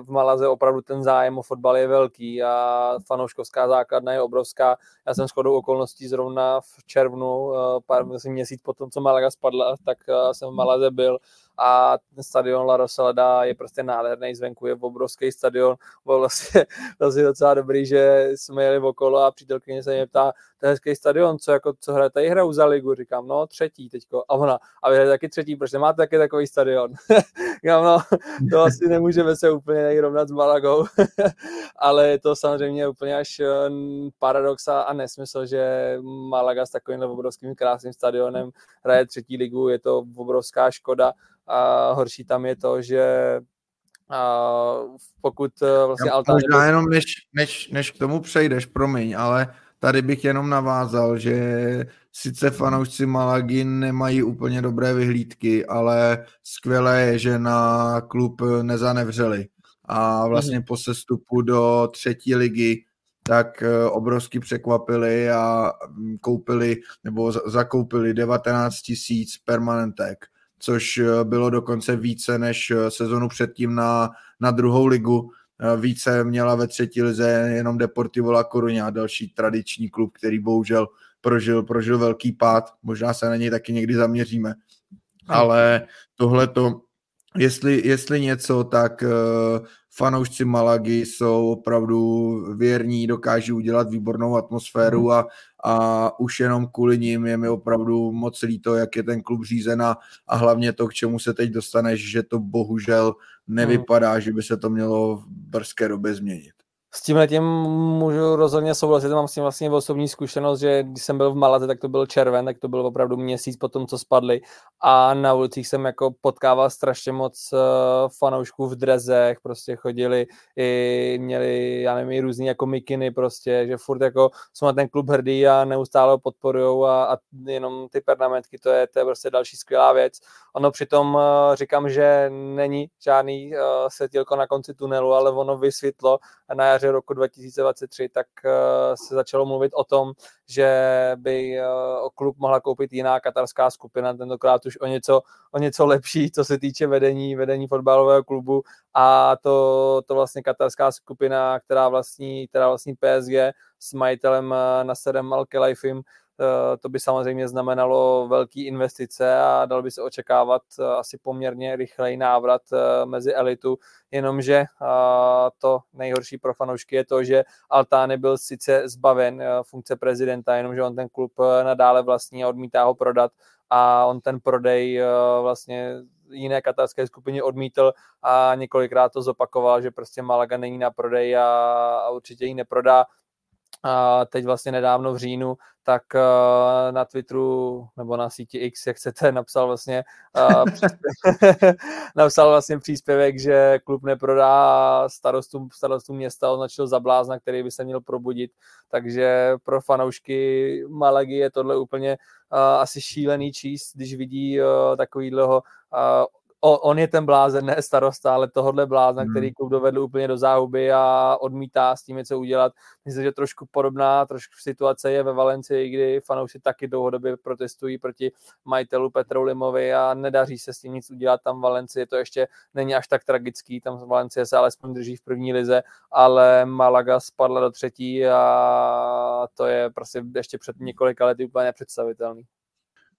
v Malaze opravdu ten zájem o fotbal je velký a fanouškovská základna je obrovská. Já jsem shodou okolností zrovna v červnu, pár měsíc potom, co Malaga spadla, tak jsem v Malaze byl a ten stadion La Rosaleda je prostě nádherný. Zvenku, je obrovský stadion, byl vlastně, *laughs* vlastně docela dobrý, že jsme jeli okolo a přítelkyně se mě ptá, to je hezký stadion, co, jako, co hraje? Tady hraju za ligu, říkám, no třetí teďko, a ona, a vy taky třetí, proč nemáte taky takový stadion? *laughs* no, to asi nemůžeme se úplně rovnat s Malagou, *laughs* ale je to samozřejmě úplně až eh, paradox a nesmysl, že Malaga s takovým obrovským krásným stadionem hraje třetí ligu, je to obrovská škoda, a horší tam je to, že a pokud eh, vlastně Altán... Možná jenom než, než, než k tomu přejdeš, promiň, ale tady bych jenom navázal, že sice fanoušci Malagy nemají úplně dobré vyhlídky, ale skvělé je, že na klub nezanevřeli. A vlastně mm-hmm. po sestupu do třetí ligy tak eh, obrovsky překvapili a mm, koupili nebo zakoupili 19 tisíc permanentek což eh, bylo dokonce více než eh, sezonu předtím na, na druhou ligu. Eh, více měla ve třetí lize jenom Deportivo La Coruña, další tradiční klub, který bohužel prožil, prožil velký pád. Možná se na něj taky někdy zaměříme. Ale tohle to, jestli, jestli něco, tak fanoušci Malagy jsou opravdu věrní, dokáží udělat výbornou atmosféru mhm. a, a už jenom kvůli ním je mi opravdu moc líto, jak je ten klub řízen a, a hlavně to, k čemu se teď dostaneš, že to bohužel nevypadá, že by se to mělo v brzké době změnit. S tím letím můžu rozhodně souhlasit, mám s tím vlastně osobní zkušenost, že když jsem byl v Malaze, tak to byl červen, tak to byl opravdu měsíc po tom, co spadli a na ulicích jsem jako potkával strašně moc uh, fanoušků v drezech, prostě chodili i měli, já nevím, i různý jako mikiny prostě, že furt jako jsou na ten klub hrdý a neustále ho podporujou a, a jenom ty pernamentky, to je, to je prostě další skvělá věc. Ono přitom uh, říkám, že není žádný uh, světilko na konci tunelu, ale ono vysvětlo na jaře roku 2023, tak uh, se začalo mluvit o tom, že by uh, klub mohla koupit jiná katarská skupina, tentokrát už o něco, o něco lepší, co se týče vedení, vedení fotbalového klubu. A to, to vlastně katarská skupina, která vlastní, která vlastní PSG s majitelem uh, Nasserem Al-Khelaifim, Eh, to by samozřejmě znamenalo velký investice a dal by se očekávat eh, asi poměrně rychlej návrat eh, mezi elitu, jenomže to nejhorší pro fanoušky je to, že Altány byl sice zbaven funkce prezidenta, jenomže on ten klub nadále vlastní a odmítá ho prodat a on ten prodej vlastně jiné katarské skupině odmítl a několikrát to zopakoval, že prostě Malaga není na prodej a, a určitě ji neprodá a teď vlastně nedávno v říjnu, tak uh, na Twitteru nebo na síti X, jak chcete, napsal vlastně uh, *laughs* napsal vlastně příspěvek, že klub neprodá a starostu, starostu města označil za blázna, který by se měl probudit, takže pro fanoušky Malagy je tohle úplně uh, asi šílený číst, když vidí takovýhleho uh, on je ten blázen, ne starosta, ale tohohle blázna, hmm. který klub dovedl úplně do záhuby a odmítá s tím něco udělat. Myslím, že trošku podobná trošku situace je ve Valencii, kdy fanoušci taky dlouhodobě protestují proti majitelu Petru Limovi a nedaří se s tím nic udělat. Tam v Valencii to ještě není až tak tragický, tam v Valencii se alespoň drží v první lize, ale Malaga spadla do třetí a to je prostě ještě před několika lety úplně nepředstavitelný.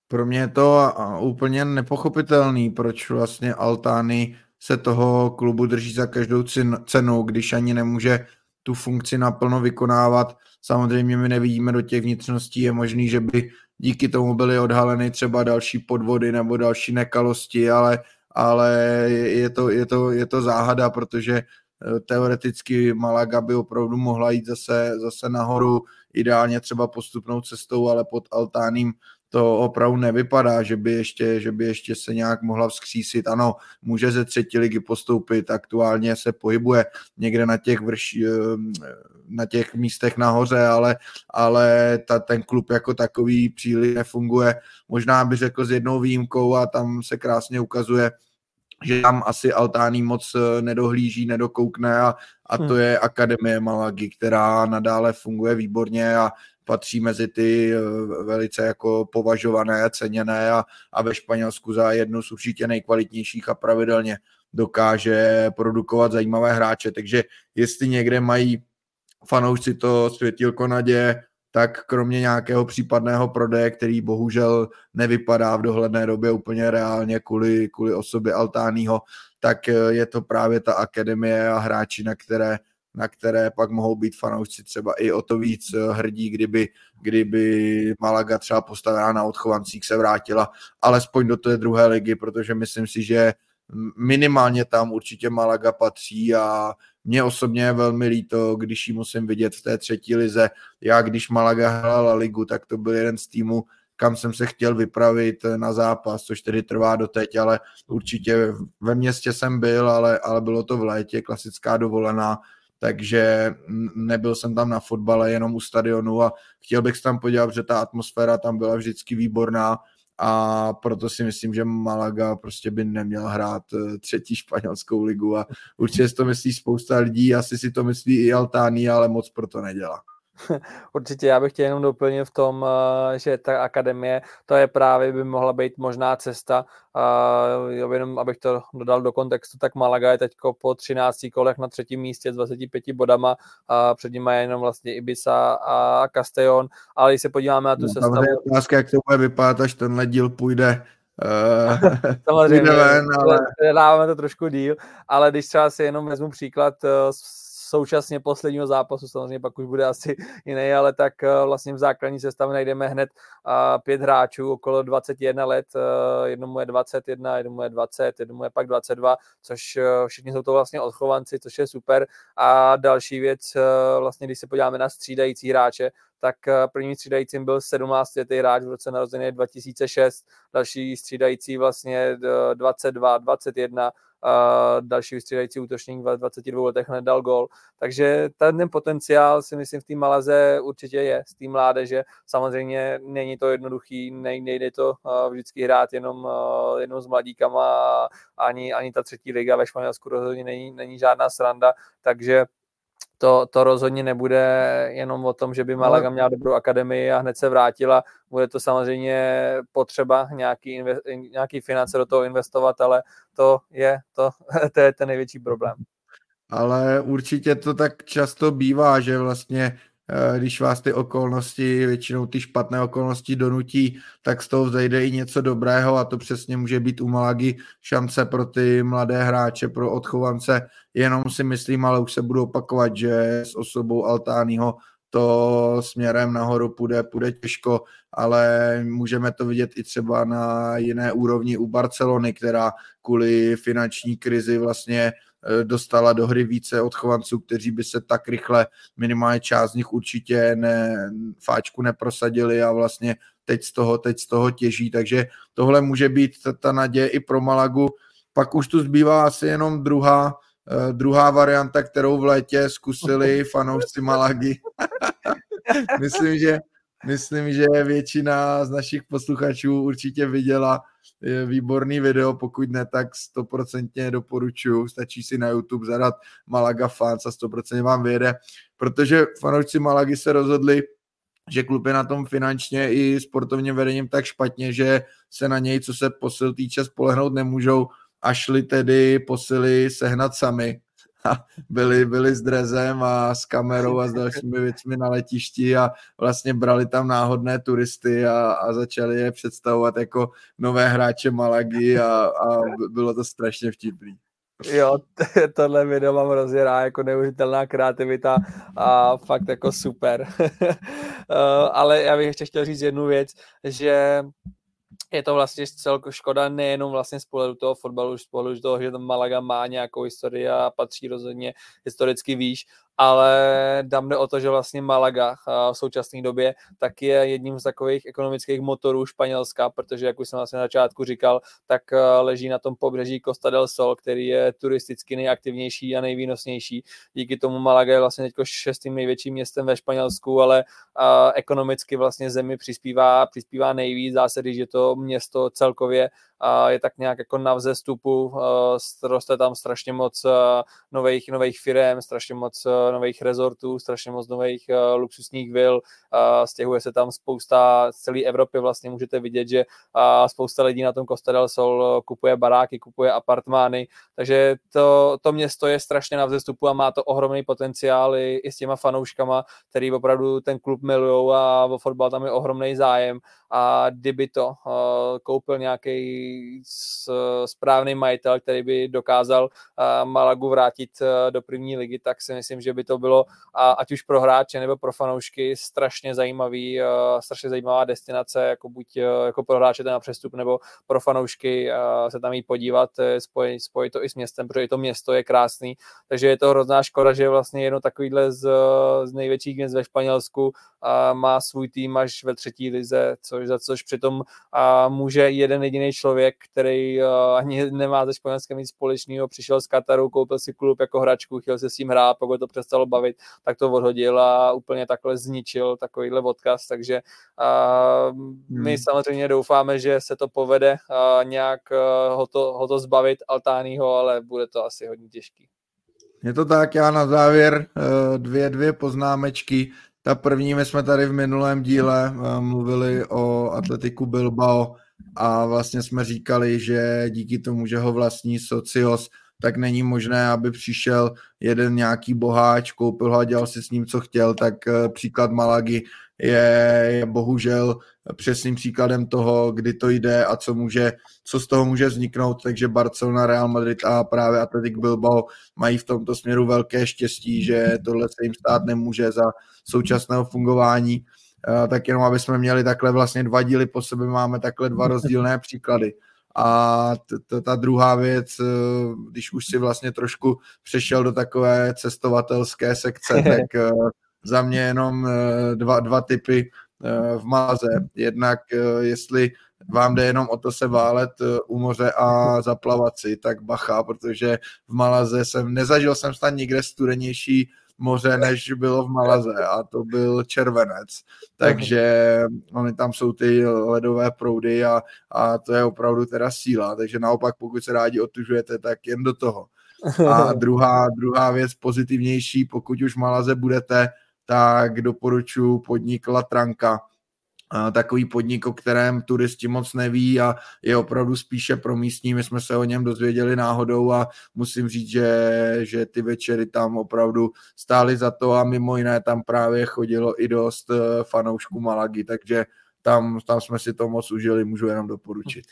Pro mě je to úplně nepochopitelný, proč vlastně Altány se toho klubu drží za každou cenu, když ani nemůže tu funkci naplno vykonávat. Samozřejmě my nevidíme do těch vnitřností, je možný, že by díky tomu byly odhaleny třeba další podvody nebo další nekalosti, ale, ale je, to, je, to, je to záhada, protože eh, teoreticky Malaga by opravdu mohla jít zase, zase nahoru, ideálně třeba postupnou cestou, ale pod Altánem to opravdu nevypadá, že by ještě, že by ještě se nějak mohla vzkřísit. Ano, může ze třetí ligy postoupit, aktuálně se pohybuje někde na těch, vrš, eh, na těch místech nahoře, ale, ale ta, ten klub jako takový příliš nefunguje. Možná by řekl s jednou výjimkou a tam se krásně ukazuje, že tam asi Altání moc eh, nedohlíží, nedokoukne a, a to hmm. je Akademie Malagy, která nadále funguje výborně a patří mezi ty eh, velice jako považované, ceněné a, a ve Španělsku za jednu z určitě nejkvalitnějších a pravidelně dokáže produkovat zajímavé hráče, takže jestli někde mají fanoušci to světilko naděje, tak kromě nějakého případného prodeje, který bohužel nevypadá v dohledné době úplně reálně kvůli, kvůli osobě Altányho, tak eh, je to právě ta akademie a hráči, na které na které pak mohou být fanoušci třeba i o to víc eh, hrdí, kdyby, kdyby Malaga třeba postavená na odchovancích se vrátila alespoň do té druhé ligy, protože myslím si, že minimálně tam určitě Malaga patří a mě osobně je velmi líto, když ji musím vidět v té třetí lize. Já, když Malaga hrála ligu, tak to byl jeden z týmů, kam jsem se chtěl vypravit na zápas, což tedy trvá doteď, ale určitě ve městě jsem byl, ale, ale bylo to v létě, klasická dovolená, takže nebyl jsem tam na fotbale, jenom u stadionu a chtěl bych se tam podívat, že ta atmosféra tam byla vždycky výborná a proto si myslím, že Malaga prostě by neměl hrát eh, třetí španělskou ligu a určitě si to myslí spousta lidí, asi si to myslí i Altány, ale moc proto nedělá. *laughs* Určitě, já bych chtěl jenom doplnit v tom, eh, že ta akademie, to je právě, by mohla být možná cesta, jenom abych to dodal do kontextu, tak Malaga je teď po 13 kolech na třetím místě s 25 bodama, a před nimi je jenom vlastně Ibiza a Castellón, ale když se podíváme na tu no, sestavu... je otázka, jak to bude vypadat, až tenhle díl půjde Uh, *laughs* Samozřejmě, ven, ale... dáváme to trošku díl, ale když třeba si jenom vezmu příklad uh, současně posledního zápasu, samozřejmě pak už bude asi *laughs* jiný, ale tak eh, vlastně v základní sestavě najdeme hned eh, pět hráčů okolo 21 let, eh, jednomu je 21, jednomu je 20, jednomu je pak 22, což všichni jsou to vlastně odchovanci, což je super. A další věc, vlastně když se podíváme na střídající hráče, tak prvním střídajícím byl 17 letý hráč v roce narození 2006, další střídající vlastně 22, 21, a další vystřídající útočník v 22 letech nedal gol. Takže ten potenciál si myslím v té Malaze určitě je z té mládeže. Samozřejmě není to jednoduchý, nejde to vždycky hrát jenom, jenom s mladíkama ani, ani ta třetí liga ve Španělsku rozhodně není, není žádná sranda, takže to, to rozhodně nebude jenom o tom, že by Malaga měla dobrou akademii a hned se vrátila. Bude to samozřejmě potřeba nějaký, inve, nějaký finance do toho investovat, ale to je, to, *laughs* to je ten největší problém. Ale určitě to tak často bývá, že vlastně když vás ty okolnosti, většinou ty špatné okolnosti donutí, tak z toho vzejde i něco dobrého a to přesně může být u Malagy šance pro ty mladé hráče, pro odchovance. Jenom si myslím, ale už se budu opakovat, že s osobou Altányho to směrem nahoru půjde, půjde těžko, ale můžeme to vidět i třeba na jiné úrovni u Barcelony, která kvůli finanční krizi vlastně Eh, dostala do hry více odchovanců, kteří by se tak rychle, minimálně část z nich určitě ne, fáčku neprosadili a vlastně teď z toho, teď z toho těží, takže tohle může být ta, ta naděje i pro Malagu. Pak už tu zbývá asi jenom druhá, uh, druhá varianta, kterou v létě zkusili fanoušci Malagy. *laughs* Myslím, že myslím, že většina z našich posluchačů určitě viděla výborný video, pokud ne, tak stoprocentně doporučuju, stačí si na YouTube zadat Malaga Fans a stoprocentně vám vyjede, protože fanoušci Malagy se rozhodli, že klub je na tom finančně i sportovním vedením tak špatně, že se na něj, co se posil týče, spolehnout nemůžou a šli tedy posily sehnat sami. A byli, byli s drezem a s kamerou a s dalšími věcmi na letišti a vlastně brali tam náhodné turisty a, a začali je představovat jako nové hráče Malagy a, a bylo to strašně vtipný. Jo, tohle video mám hrozně rád, jako neuvěřitelná kreativita a fakt jako super. *laughs* Eh, ale já bych ještě chtěl říct jednu věc, že je to vlastně celko škoda nejenom vlastně z pohledu toho fotbalu, z pohledu toho, že tam Malaga má nějakou historii a patří rozhodně historicky výš, ale dám o to, že vlastně Malaga v současné době tak je jedním z takových ekonomických motorů Španělska, protože jak už jsem vlastně na začátku říkal, tak leží na tom pobřeží Costa del Sol, který je turisticky nejaktivnější a nejvýnosnější. Díky tomu Malaga je vlastně teď šestým největším městem ve Španělsku, ale ekonomicky vlastně zemi přispívá, přispívá nejvíc. Dá se říct, že to město celkově je tak nějak jako na vzestupu, roste tam strašně moc nových, nových firm, strašně moc nových rezortů, strašně moc nových luxusních vil, stěhuje se tam spousta, z celé Evropy. Vlastně můžete vidět, že spousta lidí na tom Costa del Sol kupuje baráky, kupuje apartmány, takže to, to město je strašně na vzestupu a má to ohromný potenciál i, i s těma fanouškama, který opravdu ten klub milují a o fotbal tam je ohromný zájem. A kdyby to uh, koupil nějaký správný majitel, který by dokázal Malagu vrátit do první ligy, tak si myslím, že by to bylo uh, ať už pro hráče nebo pro fanoušky strašně zajímavý, uh, strašně zajímavá destinace, jako buď uh, jako pro hráče na přestup, nebo pro fanoušky uh, se tam jít podívat, spojit, spojit to i s městem, protože i to město je krásný, takže je to hrozná škoda, že vlastně jedno takovýhle z, z největších měst ve Španělsku uh, má svůj tým až ve třetí lize, což za což přitom uh, může jeden jediný člověk, který uh, ani nemá ze Španělska nic společného, přišel z Kataru, koupil si klub jako hračku, chtěl se s tím hrát, pokud to přestalo bavit, tak to odhodil a úplně takhle zničil takovýhle odkaz, takže my hmm. samozřejmě doufáme, že se to povede nějak uh, ho, to, ho to zbavit Altányho, ale bude to asi hodně těžký. Je to tak, já na závěr dvě, dvě poznámečky. Ta první, my jsme tady v minulém díle eh, mluvili o Atletiku Bilbao a vlastně jsme říkali, že díky tomu, že ho vlastní Socios, tak není možné, aby přišel jeden nějaký boháč, koupil ho a dělal si s ním, co chtěl, tak eh, příklad Malagy je, je bohužel přesným příkladem toho, kdy to jde a co, může, co z toho může vzniknout, takže Barcelona, Real Madrid a právě Atletic Bilbao mají v tomto směru velké štěstí, že tohle se jim stát nemůže za současného fungování, tak jenom aby jsme měli takhle vlastně dva díly po sobě, máme takhle dva rozdílné příklady. A ta druhá věc, e, když už si vlastně trošku přešel do takové cestovatelské sekce, *laughs* tak e, za mě jenom e, dva, dva typy v Máze. Jednak jestli vám jde jenom o to se válet u moře a zaplavat si, tak bacha, protože v Malaze jsem, nezažil jsem snad nikde studenější moře, než bylo v Malaze a to byl červenec. Takže oni tam jsou ty ledové proudy a, a to je opravdu teda síla. Takže naopak, pokud se rádi otužujete, tak jen do toho. A *laughs* druhá, druhá věc pozitivnější, pokud už v Malaze budete, tak doporučuji podnik Latranka, takový podnik, o kterém turisti moc neví a je opravdu spíše pro místní. My jsme se o něm dozvěděli náhodou a musím říct, že, že ty večery tam opravdu stály za to a mimo jiné tam právě chodilo i dost eh, fanoušků Malagy, takže tam, tam jsme si to moc užili, můžu jenom doporučit.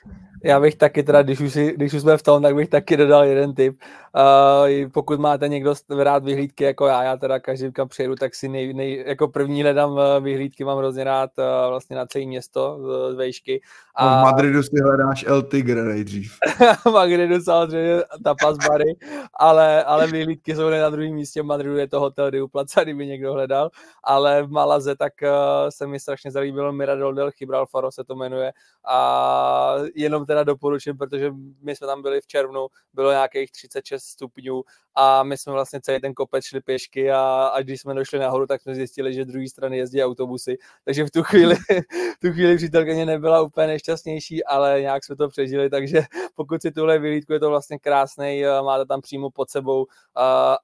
Já bych taky teda, když už, si, když už jsme v tom, tak bych taky dodal jeden tip. Uh, pokud máte někdo rád vyhlídky jako já, já teda každý kam přijedu, tak si nej, nej, jako první hledám eh, vyhlídky, mám hrozně rád uh, vlastně na celé město z vejšky. A... No v Madridu si hledáš El Tigre nejdřív. *laughs* v Madridu samozřejmě tapas bary, ale, ale vyhlídky jsou na druhém místě, v Madridu je to hotel Plaza, *laughs* kdyby někdo hledal, ale v Malaze tak uh, se mi strašně zalíbilo Miradol del Gibralfaro se to jmenuje a jenom teda doporučím, protože my jsme tam byli v červnu, bylo nějakých 36 stupňů a my jsme vlastně celý ten kopec šli pěšky a až když jsme došli nahoru, tak jsme zjistili, že z druhé strany jezdí autobusy, takže v tu chvíli, v tu chvíli přítelkyně nebyla úplně nejšťastnější, ale nějak jsme to přežili, takže pokud si tuhle vyhlídku, je to vlastně krásný, eh, máte tam přímo pod sebou uh,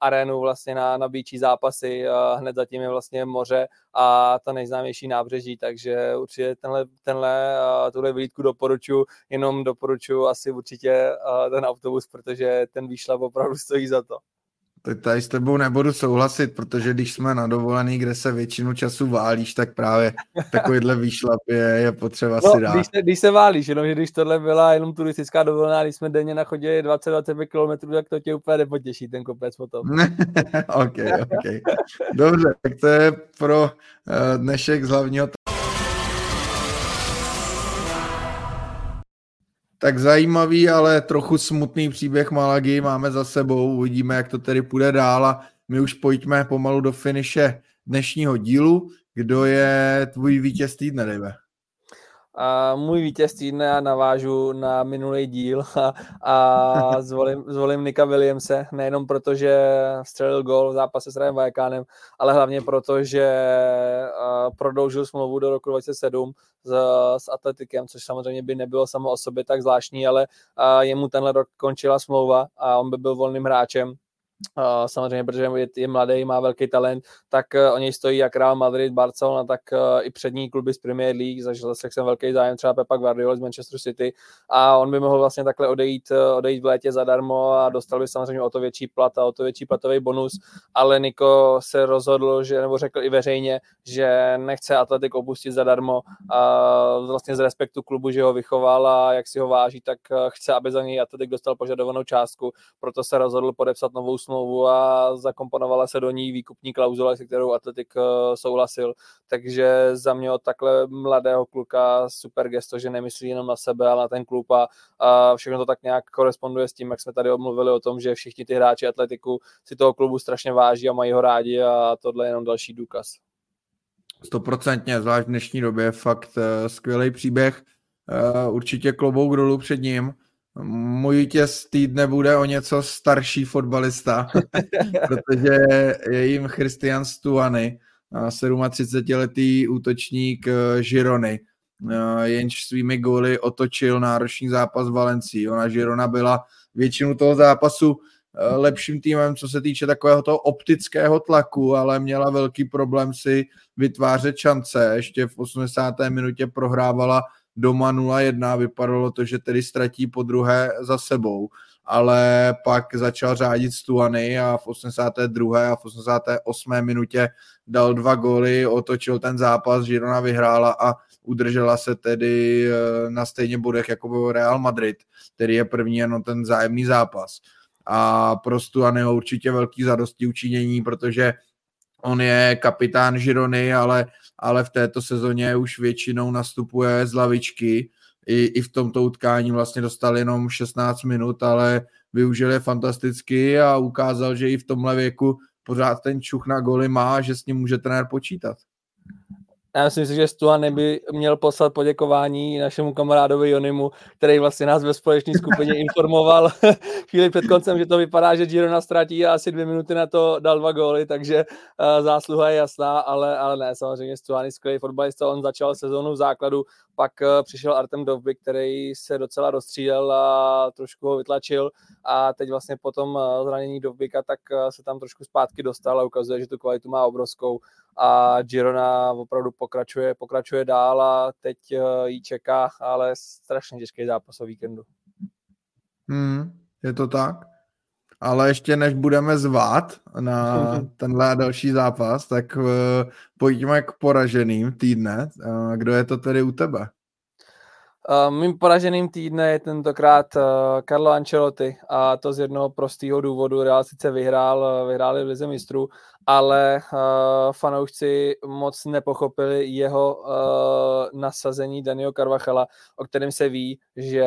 arénu vlastně na, na bíčí zápasy, uh, hned zatím je vlastně moře a ta nejznámější nábřeží, takže určitě tenhle, tenhle uh, tuhle vyhlídku doporučuji, jenom doporučuji asi určitě uh, ten autobus, protože ten výšlap opravdu stojí za to. Tak tady s tebou nebudu souhlasit, protože když jsme na dovolený, kde se většinu času válíš, tak právě takovýhle výšlap je, je potřeba no, si dát. Když se, když se válíš, jenomže když tohle byla jenom turistická dovolená, když jsme denně nachodili 20-25 km, tak to tě úplně nepotěší, ten kopec potom. *laughs* ok, ok. Dobře, tak to je pro uh, dnešek z hlavního Tak zajímavý, ale trochu smutný příběh Malagy máme za sebou. Uvidíme, jak to tedy půjde dál a my už pojďme pomalu do finiše dnešního dílu. Kdo je tvůj vítěz týdne, Dave? A můj vítěz týdne já navážu na minulý díl *laughs* a, a zvolím, zvolím Nika Williamse, nejenom proto, že střelil gol v zápase s Rajem Vajekánem, ale hlavně proto, že prodloužil smlouvu do roku 2007 s, s Atletikem, což samozřejmě by nebylo samo o sobě tak zvláštní, ale jemu tenhle rok končila smlouva a on by byl volným hráčem Samozřejmě, protože je, je mladý, má velký talent, tak uh, o něj stojí jak Real Madrid, Barcelona, tak uh, i přední kluby z Premier League, zažil jsem velký zájem třeba Pepa Guardiola z Manchester City. A on by mohl vlastně takhle odejít, uh, odejít v létě zadarmo a dostal by samozřejmě o to větší plat a o to větší platový bonus, ale Niko se rozhodl, že, nebo řekl i veřejně, že nechce Atletik opustit zadarmo a vlastně z respektu klubu, že ho vychoval a jak si ho váží, tak chce, aby za něj Atletik dostal požadovanou částku, proto se rozhodl podepsat novou smlouvu a zakomponovala se do ní výkupní klauzule, se kterou Atletik eh, souhlasil. Takže za mě od takhle mladého kluka super gesto, že nemyslí jenom na sebe, ale na ten klub a, a všechno to tak nějak koresponduje s tím, jak jsme tady omluvili o tom, že všichni ty hráči Atletiku si toho klubu strašně váží a mají ho rádi a tohle je jenom další důkaz. Stoprocentně, zvlášť v dnešní době, fakt uh, skvělý příběh. Uh, určitě klobouk dolů před ním. Můj vítěz týdne bude o něco starší fotbalista, *laughs* protože je jim Christian Stuany, 37-letý útočník eh, Žirony, eh, jenž svými góly otočil náročný zápas Valencii. Ona Žirona byla většinu toho zápasu eh, lepším týmem, co se týče takového toho optického tlaku, ale měla velký problém si vytvářet šance. Ještě v 80. minutě prohrávala doma 0-1, vypadalo to, že tedy ztratí po druhé za sebou, ale pak začal řádit Stuany a v 82. a v 88. minutě dal dva góly, otočil ten zápas, Girona vyhrála a udržela se tedy eh, na stejně bodech jako byl Real Madrid, který je první jenom ten zájemný zápas. A pro Stuanyho určitě velký zadosti učinění, protože on je kapitán Žirony, ale, ale v této sezóně už většinou nastupuje z lavičky. I, I v tomto utkání vlastně dostal jenom 16 minut, ale využil je fantasticky a ukázal, že i v tomhle věku pořád ten čuch na goly má, že s ním může trenér počítat. Já si myslím, že Stuan by měl poslat poděkování našemu kamarádovi Jonimu, který vlastně nás ve společné skupině *laughs* informoval *laughs* chvíli před koncem, že to vypadá, že Girona ztratí a asi dvě minuty na to dal dva góly, takže uh, zásluha je jasná, ale, ale ne, samozřejmě Stuan je skvělý fotbalista, on začal sezónu v základu, pak uh, přišel Artem Dovby, který se docela rozstřídal a trošku ho vytlačil a teď vlastně po tom uh, zranění Dovbyka, tak uh, se tam trošku zpátky dostal a ukazuje, že tu kvalitu má obrovskou a Girona opravdu pokračuje, pokračuje dál a teď eh, jí čeká, ale strašně těžký zápas o víkendu. Hmm, je to tak. Ale ještě než budeme zvát na *laughs* tenhle další zápas, tak uh, pojďme k poraženým týdne. Uh, kdo je to tedy u tebe? Uh, mým poraženým týdne je tentokrát uh, Carlo Ancelotti a to z jednoho prostého důvodu. Real sice vyhrál, vyhráli v Lize mistrů, ale uh, fanoušci moc nepochopili jeho uh, nasazení Daniel Carvachala, o kterém se ví, že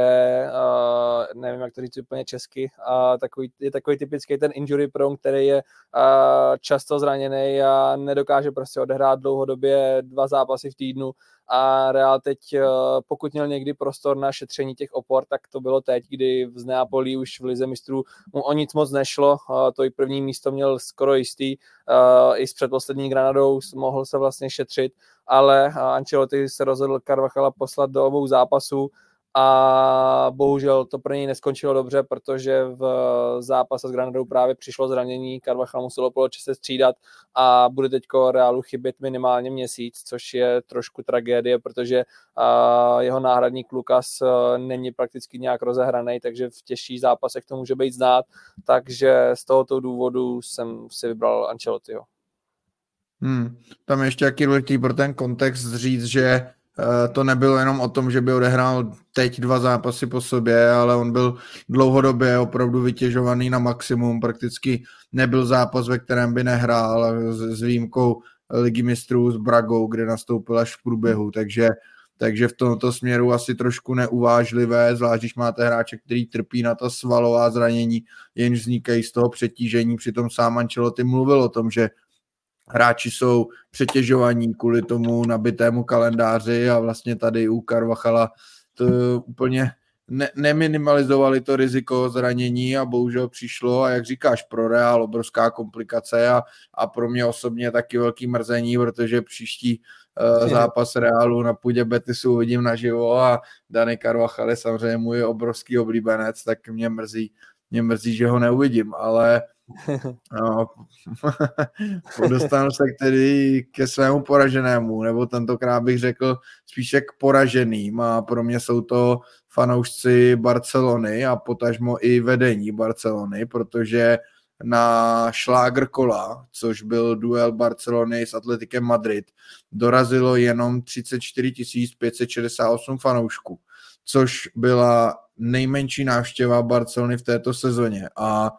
uh, nevím, jak to říct úplně česky, a takový, je takový typický ten injury prone, který je často zraněný a nedokáže prostě odehrát dlouhodobě dva zápasy v týdnu a Real teď, pokud měl někdy prostor na šetření těch opor, tak to bylo teď, kdy z Neapolí už v Lize mistrů mu o nic moc nešlo, to i první místo měl skoro jistý, i s předposlední Granadou mohl se vlastně šetřit, ale Ancelotti se rozhodl Carvachala poslat do obou zápasů a bohužel to pro něj neskončilo dobře, protože v zápase s Granadou právě přišlo zranění, Carvachal muselo poločas se střídat a bude teďko Realu chybět minimálně měsíc, což je trošku tragédie, protože jeho náhradník Lukas není prakticky nějak rozehraný, takže v těžších zápasech to může být znát, takže z tohoto důvodu jsem si vybral Ancelottiho. Hmm. Tam ještě jaký důležitý pro ten kontext říct, že to nebylo jenom o tom, že by odehrál teď dva zápasy po sobě, ale on byl dlouhodobě opravdu vytěžovaný na maximum. Prakticky nebyl zápas, ve kterém by nehrál s, výjimkou ligy mistrů s Bragou, kde nastoupil až v průběhu, takže takže v tomto směru asi trošku neuvážlivé, zvlášť když máte hráče, který trpí na ta svalová zranění, jenž vznikají z toho přetížení, přitom sám Ancelotti mluvil o tom, že hráči jsou přetěžovaní kvůli tomu nabitému kalendáři a vlastně tady u Karvachala to úplně ne, neminimalizovali to riziko zranění a bohužel přišlo a jak říkáš, pro Real obrovská komplikace a, a pro mě osobně taky velký mrzení, protože příští uh, zápas Realu na půdě Betisu uvidím naživo a Dani Carvajal je samozřejmě můj obrovský oblíbenec, tak mě mrzí, mě mrzí, že ho neuvidím, ale *laughs* No, *laughs* dostanu se tedy ke svému poraženému, nebo tentokrát bych řekl spíše k poraženým. A pro mě jsou to fanoušci Barcelony a potažmo i vedení Barcelony, protože na šlágr kola, což byl duel Barcelony s Atletikem Madrid, dorazilo jenom 34 568 fanoušků, což byla nejmenší návštěva Barcelony v této sezóně. A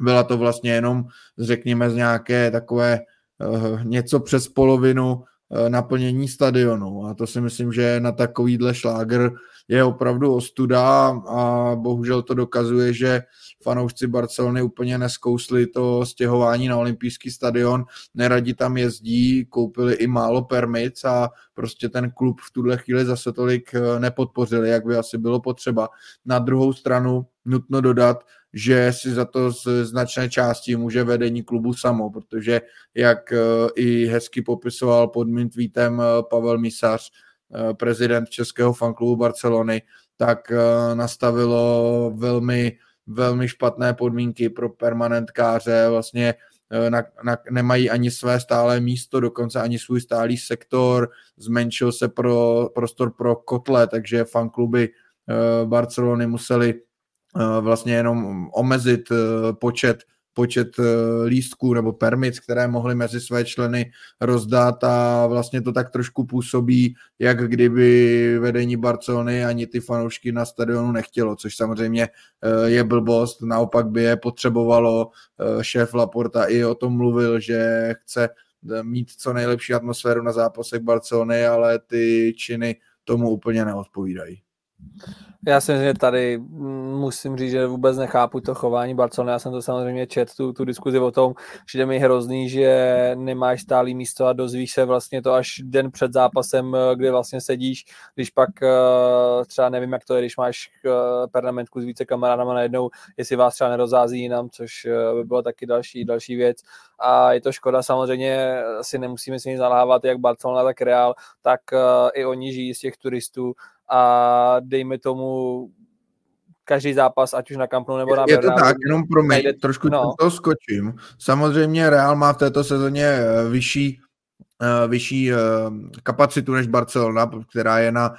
byla to vlastně jenom, řekněme, z nějaké takové uh, něco přes polovinu uh, naplnění stadionu. A to si myslím, že na takovýhle šláger je opravdu ostuda a bohužel to dokazuje, že fanoušci Barcelony úplně neskousli to stěhování na olympijský stadion, neradi tam jezdí, koupili i málo permic a prostě ten klub v tuhle chvíli zase tolik eh, nepodpořili, jak by asi bylo potřeba. Na druhou stranu nutno dodat, že si za to z značné části může vedení klubu samo, protože jak eh, i hezky popisoval pod mým tweetem eh, Pavel Misař, eh, prezident českého fanklubu Barcelony, tak nastavilo velmi, velmi špatné podmínky pro permanentkáře, vlastně na, na, nemají ani své stále místo, dokonce ani svůj stálý sektor, zmenšil se pro, prostor pro kotle, takže fankluby Barcelony museli vlastně jenom omezit eh, počet počet eh, lístků nebo permit, které mohly mezi své členy rozdat a vlastně to tak trošku působí, jak kdyby vedení Barcelony ani ty fanoušky na stadionu nechtělo, což samozřejmě je blbost, naopak by je potřebovalo, šéf Laporta i o tom mluvil, že chce mít co nejlepší atmosféru na zápasech Barcelony, ale ty činy tomu úplně neodpovídají. Já si myslím, že tady musím říct, že vůbec nechápu to chování Barcelony. Já jsem to samozřejmě čet, tu, tu diskuzi o tom, že mi hrozný, že nemáš stálý místo a dozvíš se vlastně to až den před zápasem, kde vlastně sedíš, když pak eh, třeba nevím, jak to je, když máš eh, pernamentku s více kamarádama najednou, jestli vás třeba nerozází jinam, což eh, by bylo taky další, další věc. A je to škoda, samozřejmě si nemusíme si nic nalávat, jak Barcelona, tak Real, tak i oni žijí z těch turistů a dejme tomu každý zápas, ať už na Campnu nebo na Je to tak, jenom pro mě, nejde, trošku no. to skočím. Samozřejmě Real má v této sezóně eh, vyšší eh, vyšší eh, kapacitu než Barcelona, která je na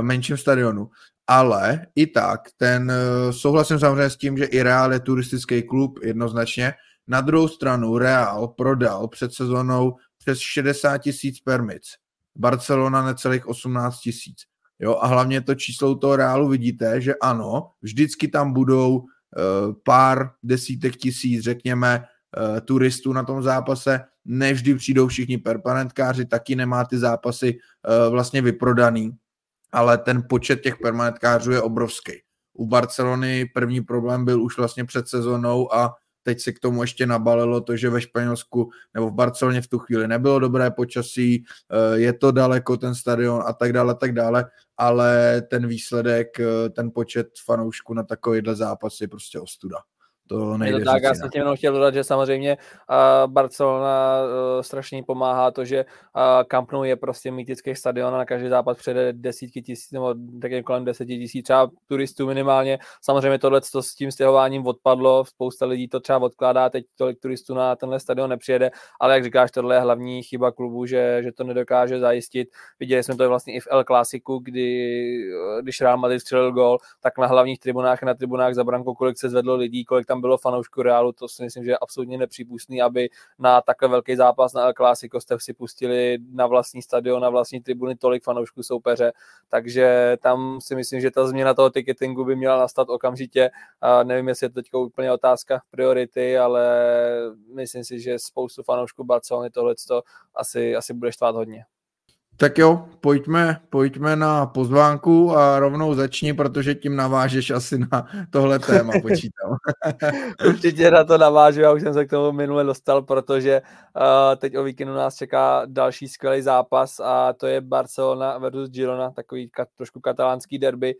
menším stadionu. Ale i tak, ten souhlasím samozřejmě s tím, že i Real je turistický klub jednoznačně. Na druhou stranu Real prodal před sezónou přes 60 tisíc permic. Barcelona necelých 18 tisíc. Jo, a hlavně to číslo toho reálu vidíte, že ano, vždycky tam budou uh, pár desítek tisíc, řekněme, uh, turistů na tom zápase, nevždy přijdou všichni permanentkáři, taky nemá ty zápasy uh, vlastně vyprodaný, ale ten počet těch permanentkářů je obrovský. u Barcelony první problém byl už vlastně před sezónou a teď se k tomu ještě nabalilo to, že ve Španělsku nebo v Barceloně v tu chvíli nebylo dobré počasí, eh, je to daleko ten stadion a tak dále, tak dále, ale ten výsledek, eh, ten počet fanoušků na takovýhle zápas je prostě ostuda. To nejde je to tak, já jsem tím jenom chtěl dodat, že samozřejmě uh, Barcelona uh, strašně pomáhá to, že uh, Camp Nou je prostě mýtický stadion a na každý západ přijde desítky tisíc nebo taky kolem deseti tisíc třeba turistů minimálně. Samozřejmě tohle s tím stěhováním odpadlo, spousta lidí to třeba odkládá, teď tolik turistů na tenhle stadion nepřijede, ale jak říkáš, tohle je hlavní chyba klubu, že, že to nedokáže zajistit. Viděli jsme to vlastně i v El Clasiku, kdy když Real Madrid střelil gol, tak na hlavních tribunách na tribunách za brankou, kolik se zvedlo lidí, kolik tam tam bylo fanoušku Realu, to si myslím, že je absolutně nepřípustný, aby na takhle velký zápas na El Clásico jste si pustili na vlastní stadion, na vlastní tribuny tolik fanoušků soupeře, takže tam si myslím, že ta změna toho ticketingu by měla nastat okamžitě. A nevím, jestli je to teď úplně otázka priority, ale myslím si, že spoustu fanoušků Barcelony tohle asi, asi bude štvát hodně. Tak jo, pojďme, pojďme na pozvánku a rovnou začni, protože tím navážeš asi na tohle téma, *laughs* počítám. *laughs* Určitě na to navážu, já už jsem se k tomu minule dostal, protože uh, teď o víkendu nás čeká další skvělý zápas a to je Barcelona versus Girona, takový kat, trošku katalánský derby.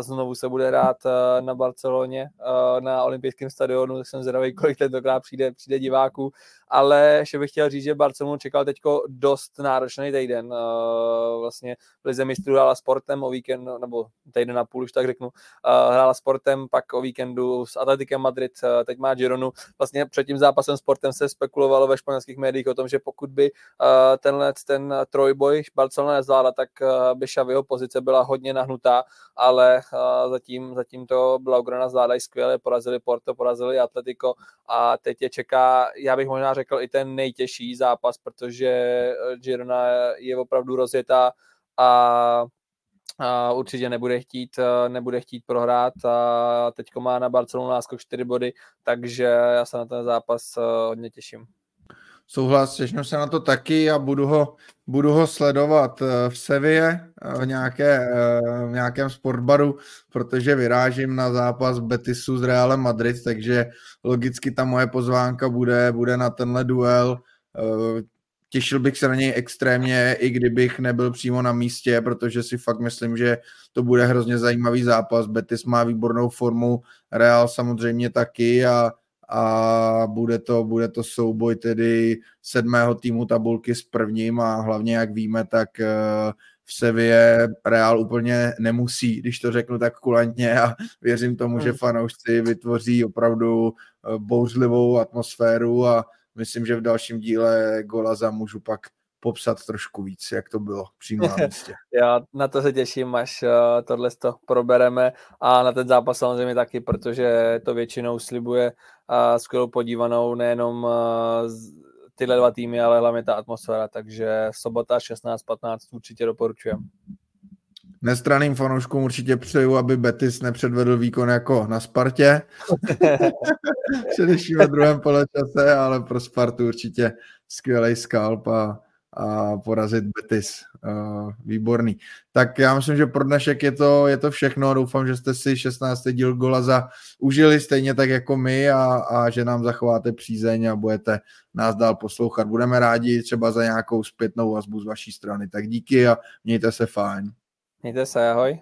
Znovu se bude hrát uh, na Barceloně, uh, na olympijském stadionu, tak jsem zvědavý, kolik tentokrát přijde, přijde diváků ale ještě bych chtěl říct, že Barcelonu čekal teď dost náročný týden. Uh, vlastně v Lize mistrů hrála sportem o víkend, nebo týden na půl, už tak řeknu, hrála sportem, pak o víkendu s Atletikem Madrid, teď má Gironu. Vlastně před tím zápasem sportem se spekulovalo ve španělských médiích o tom, že pokud by tenhle ten trojboj Barcelona nezvládla, tak by Xaviho pozice byla hodně nahnutá, ale zatím, zatím to Blaugrana zvládají skvěle, porazili Porto, porazili Atletico a teď je čeká, já bych možná řekl, i ten nejtěžší zápas, protože eh, Girona je opravdu rozjetá a a určitě nebude chtít, eh, nebude chtít prohrát a teďko má na Barcelonu náskok 4 body, takže já se na ten zápas eh, hodně těším. Souhlas, těším se na to taky a budu ho, budu ho sledovat v Sevě, v, nějaké, v nějakém sportbaru, protože vyrážím na zápas Betisu s Realem Madrid, takže logicky ta moje pozvánka bude, bude na tenhle duel. Těšil bych se na něj extrémně, i kdybych nebyl přímo na místě, protože si fakt myslím, že to bude hrozně zajímavý zápas. Betis má výbornou formu, Real samozřejmě taky a a bude to, bude to souboj tedy sedmého týmu tabulky s prvním a hlavně, jak víme, tak eh, v Sevě Real úplně nemusí, když to řeknu tak kulantně a věřím tomu, že hmm. fanoušci vytvoří opravdu eh, bouřlivou atmosféru a myslím, že v dalším díle Golaza můžu pak popsat trošku víc, jak to bylo přímo na *laughs* místě. Já na to se těším, až uh, tohle to probereme a na ten zápas samozřejmě taky, protože to většinou slibuje uh, skvělou podívanou nejenom uh, tyhle dva týmy, ale hlavně ta atmosféra, takže sobota 16.15 určitě doporučujem. Nestraným fanouškům určitě přeju, aby Betis nepředvedl výkon jako na Spartě. *laughs* Především ve druhém poločase, ale pro Spartu určitě skvělý skalp a a porazit Betis. Výborný. Tak já myslím, že pro dnešek je to, je to všechno. Doufám, že jste si 16. díl Golaza užili stejně tak jako my a, a že nám zachováte přízeň a budete nás dál poslouchat. Budeme rádi třeba za nějakou zpětnou vazbu z vaší strany. Tak díky a mějte se fajn. Mějte se, ahoj.